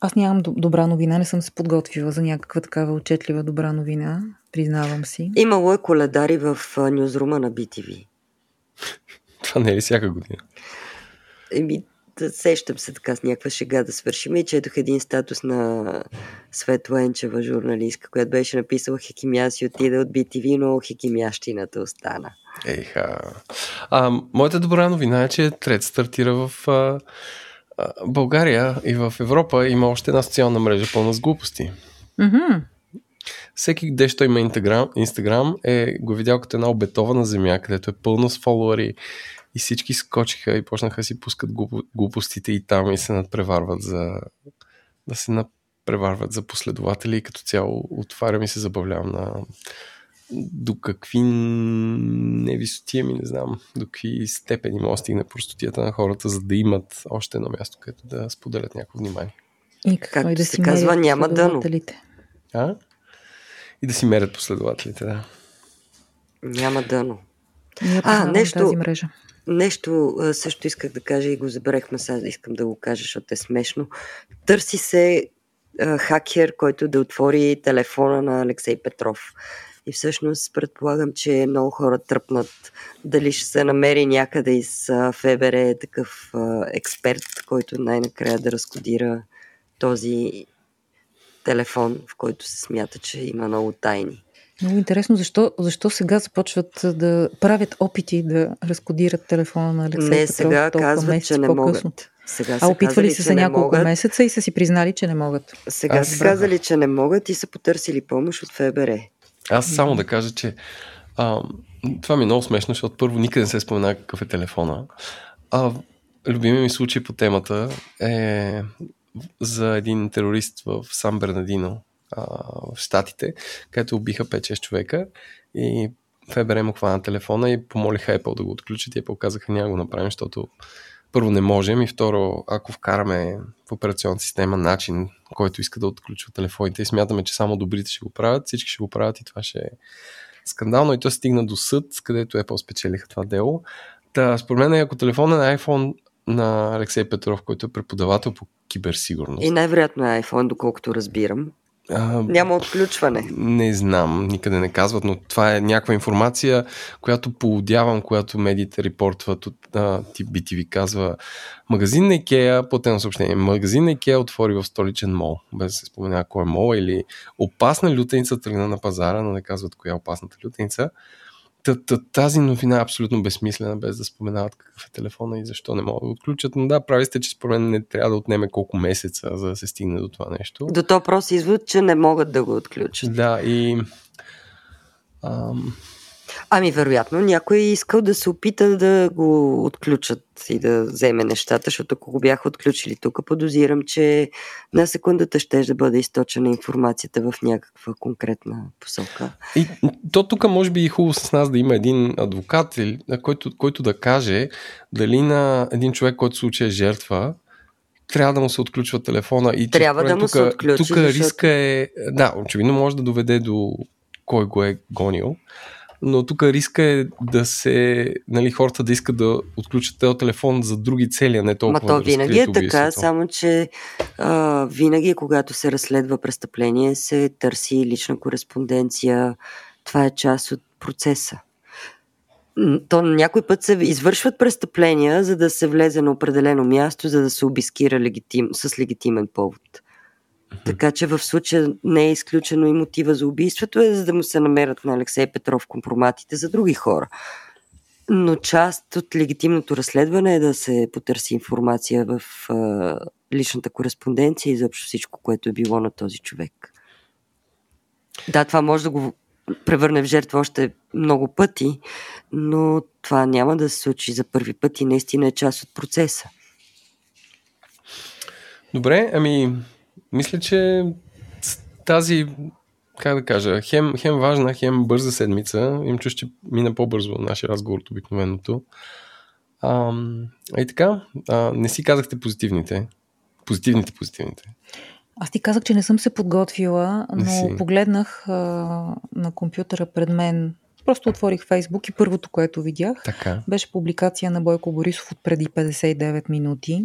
[SPEAKER 4] Аз нямам добра новина, не съм се подготвила за някаква такава отчетлива добра новина, признавам си.
[SPEAKER 2] Имало е коледари в нюзрума на BTV.
[SPEAKER 1] Това не е ли всяка година?
[SPEAKER 2] Еми, да сещам се така с някаква шега да свършим и четох един статус на Светла Енчева, журналистка, която беше написала Хекимя си отида от BTV, но хекимящината остана.
[SPEAKER 1] Ейха. А, моята добра новина е, че Трет стартира в а, България и в Европа има още една социална мрежа пълна с глупости.
[SPEAKER 4] Mm-hmm.
[SPEAKER 1] Всеки, дещо има Инстаграм, Инстаграм е го видял като една обетована земя, където е пълно с фолуари и всички скочиха и почнаха да си пускат глупостите и там и се надпреварват за да се надпреварват за последователи и като цяло отварям и се забавлявам на до какви невисотия ми, не знам, до какви степени може да стигне простотията на хората, за да имат още едно място, където да споделят някакво внимание.
[SPEAKER 4] И какво
[SPEAKER 2] Както
[SPEAKER 4] и да
[SPEAKER 2] се
[SPEAKER 4] си
[SPEAKER 2] казва, няма дъно.
[SPEAKER 1] А? И да си мерят последователите, да.
[SPEAKER 2] Няма дъно.
[SPEAKER 4] Ние
[SPEAKER 2] А, нещо-
[SPEAKER 4] тази мрежа.
[SPEAKER 2] Нещо също исках да кажа и го забравихме сега, искам да го кажа, защото е смешно. Търси се хакер, който да отвори телефона на Алексей Петров. И всъщност предполагам, че много хора тръпнат дали ще се намери някъде из ФБР такъв а, експерт, който най-накрая да разкодира този телефон, в който се смята, че има много тайни.
[SPEAKER 4] Много интересно, защо, защо сега започват да правят опити да разкодират телефона на Алексей
[SPEAKER 2] не,
[SPEAKER 4] Петров
[SPEAKER 2] сега
[SPEAKER 4] толкова
[SPEAKER 2] казват,
[SPEAKER 4] месеци
[SPEAKER 2] че не
[SPEAKER 4] по-късно?
[SPEAKER 2] могат. Сега
[SPEAKER 4] А опитвали са се няколко
[SPEAKER 2] могат.
[SPEAKER 4] месеца и са си признали, че не могат.
[SPEAKER 2] Сега
[SPEAKER 1] Аз-
[SPEAKER 2] са казали, че не могат и са потърсили помощ от ФБР.
[SPEAKER 1] Аз само да кажа, че а, това ми е много смешно, защото първо никъде не се спомена какъв е телефона. А любимият ми случай по темата е за един терорист в Сан Бернадино а, в Штатите, където убиха 5-6 човека и ФБР му хвана телефона и помолиха Apple да го отключат и Apple казаха няма го направим, защото първо не можем и второ, ако вкараме в операционната система начин, който иска да отключва телефоните и смятаме, че само добрите ще го правят, всички ще го правят и това ще е скандално и то стигна до съд, където Apple спечелиха това дело. Та, според мен, ако телефон е на iPhone на Алексей Петров, който е преподавател по киберсигурност.
[SPEAKER 2] И най-вероятно е iPhone, доколкото разбирам.
[SPEAKER 1] А,
[SPEAKER 2] Няма отключване.
[SPEAKER 1] не знам, никъде не казват, но това е някаква информация, която поудявам, която медиите репортват от а, BTV казва магазин на Икеа, платено съобщение, магазин на Икеа отвори в столичен мол, без да се споменава кой е мол или опасна лютеница тръгна на пазара, но не казват коя е опасната лютеница. Та, та, тази новина е абсолютно безсмислена, без да споменават какъв е телефона и защо не могат да го отключат. Но да, прави сте, че според мен не трябва да отнеме колко месеца, за да се стигне до това нещо.
[SPEAKER 2] До то просто извод, че не могат да го отключат.
[SPEAKER 1] Да, и... Ам,
[SPEAKER 2] Ами, вероятно, някой е искал да се опита да го отключат и да вземе нещата, защото ако го бяха отключили тук, подозирам, че на секундата ще да бъде източена информацията в някаква конкретна посока.
[SPEAKER 1] И то тук може би е хубаво с нас да има един адвокат, който, който да каже дали на един човек, който се случай е жертва, трябва да му се отключва телефона. И
[SPEAKER 2] трябва да му тук, се отключи.
[SPEAKER 1] Тук защото... риска е, да, очевидно може да доведе до кой го е гонил но тук риска е да се, нали, хората да искат да отключат този телефон за други цели, а не толкова
[SPEAKER 2] Ма то да винаги е така, само че а, винаги, когато се разследва престъпление, се търси лична кореспонденция. Това е част от процеса. То някой път се извършват престъпления, за да се влезе на определено място, за да се обискира легитим, с легитимен повод. Така че в случая не е изключено и мотива за убийството, е за да му се намерят на Алексей Петров компроматите за други хора. Но част от легитимното разследване е да се потърси информация в а, личната кореспонденция и заобщо всичко, което е било на този човек. Да, това може да го превърне в жертва още много пъти, но това няма да се случи за първи път и наистина е част от процеса.
[SPEAKER 1] Добре, ами мисля, че тази, как да кажа, хем, хем важна, хем бърза седмица, им чуш, че мина по-бързо нашия разговор от обикновеното. А, и така, а, не си казахте позитивните. Позитивните, позитивните.
[SPEAKER 4] Аз ти казах, че не съм се подготвила, но погледнах а, на компютъра пред мен. Просто отворих Фейсбук и първото, което видях,
[SPEAKER 1] така.
[SPEAKER 4] беше публикация на Бойко Борисов от преди 59 минути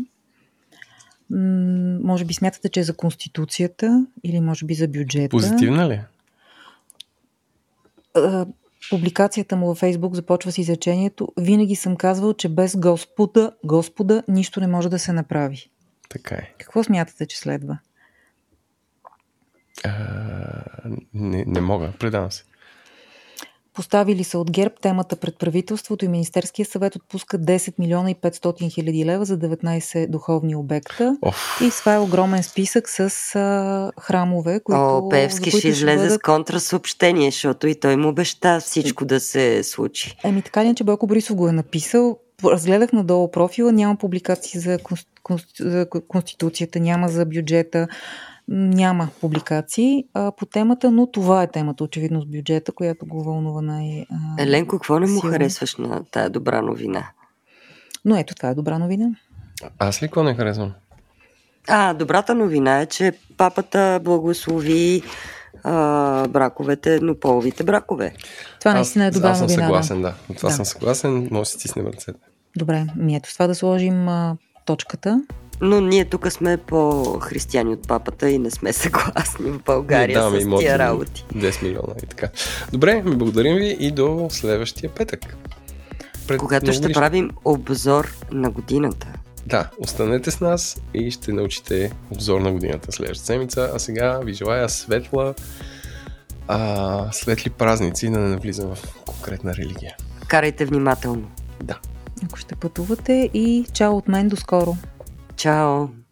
[SPEAKER 4] може би смятате, че е за Конституцията или може би за бюджета.
[SPEAKER 1] Позитивна ли?
[SPEAKER 4] Публикацията му във Фейсбук започва с изречението Винаги съм казвал, че без Господа, Господа нищо не може да се направи.
[SPEAKER 1] Така е.
[SPEAKER 4] Какво смятате, че следва?
[SPEAKER 1] А, не, не мога, предавам се.
[SPEAKER 4] Поставили са от ГЕРБ темата пред правителството и Министерския съвет отпуска 10 милиона и 500 хиляди лева за 19 духовни обекта.
[SPEAKER 1] Оф.
[SPEAKER 4] И това е огромен списък с а, храмове, които...
[SPEAKER 2] О, Певски ще излезе бъдат... с контрасъобщение, защото и той му обеща всичко да се случи.
[SPEAKER 4] Еми така ли, че Бойко Борисов го е написал. Разгледах надолу профила, няма публикации за, за Конституцията, няма за бюджета няма публикации а, по темата, но това е темата, очевидно, с бюджета, която го вълнува най-
[SPEAKER 2] Еленко, какво не му силно. харесваш на тая добра новина?
[SPEAKER 4] Но ето, това е добра новина.
[SPEAKER 1] Аз ли какво не харесвам?
[SPEAKER 2] А, добрата новина е, че папата благослови а, браковете, но половите бракове.
[SPEAKER 4] Това наистина е добра
[SPEAKER 1] аз, аз
[SPEAKER 4] съм
[SPEAKER 1] съгласен, да. От това да. съм съгласен, може да си стиснем ръцете.
[SPEAKER 4] Добре, ми ето с това да сложим а, точката.
[SPEAKER 2] Но ние тук сме по-християни от папата и не сме съгласни в България не, с тия работи.
[SPEAKER 1] 10 милиона и така. Добре, ми благодарим ви и до следващия петък.
[SPEAKER 2] Пред Когато ще правим обзор на годината.
[SPEAKER 1] Да, останете с нас и ще научите обзор на годината следващата седмица. А сега ви желая светла, а, светли празници, да не навлизам в конкретна религия.
[SPEAKER 2] Карайте внимателно.
[SPEAKER 1] Да.
[SPEAKER 4] Ако ще пътувате и чао от мен до скоро.
[SPEAKER 2] Chao.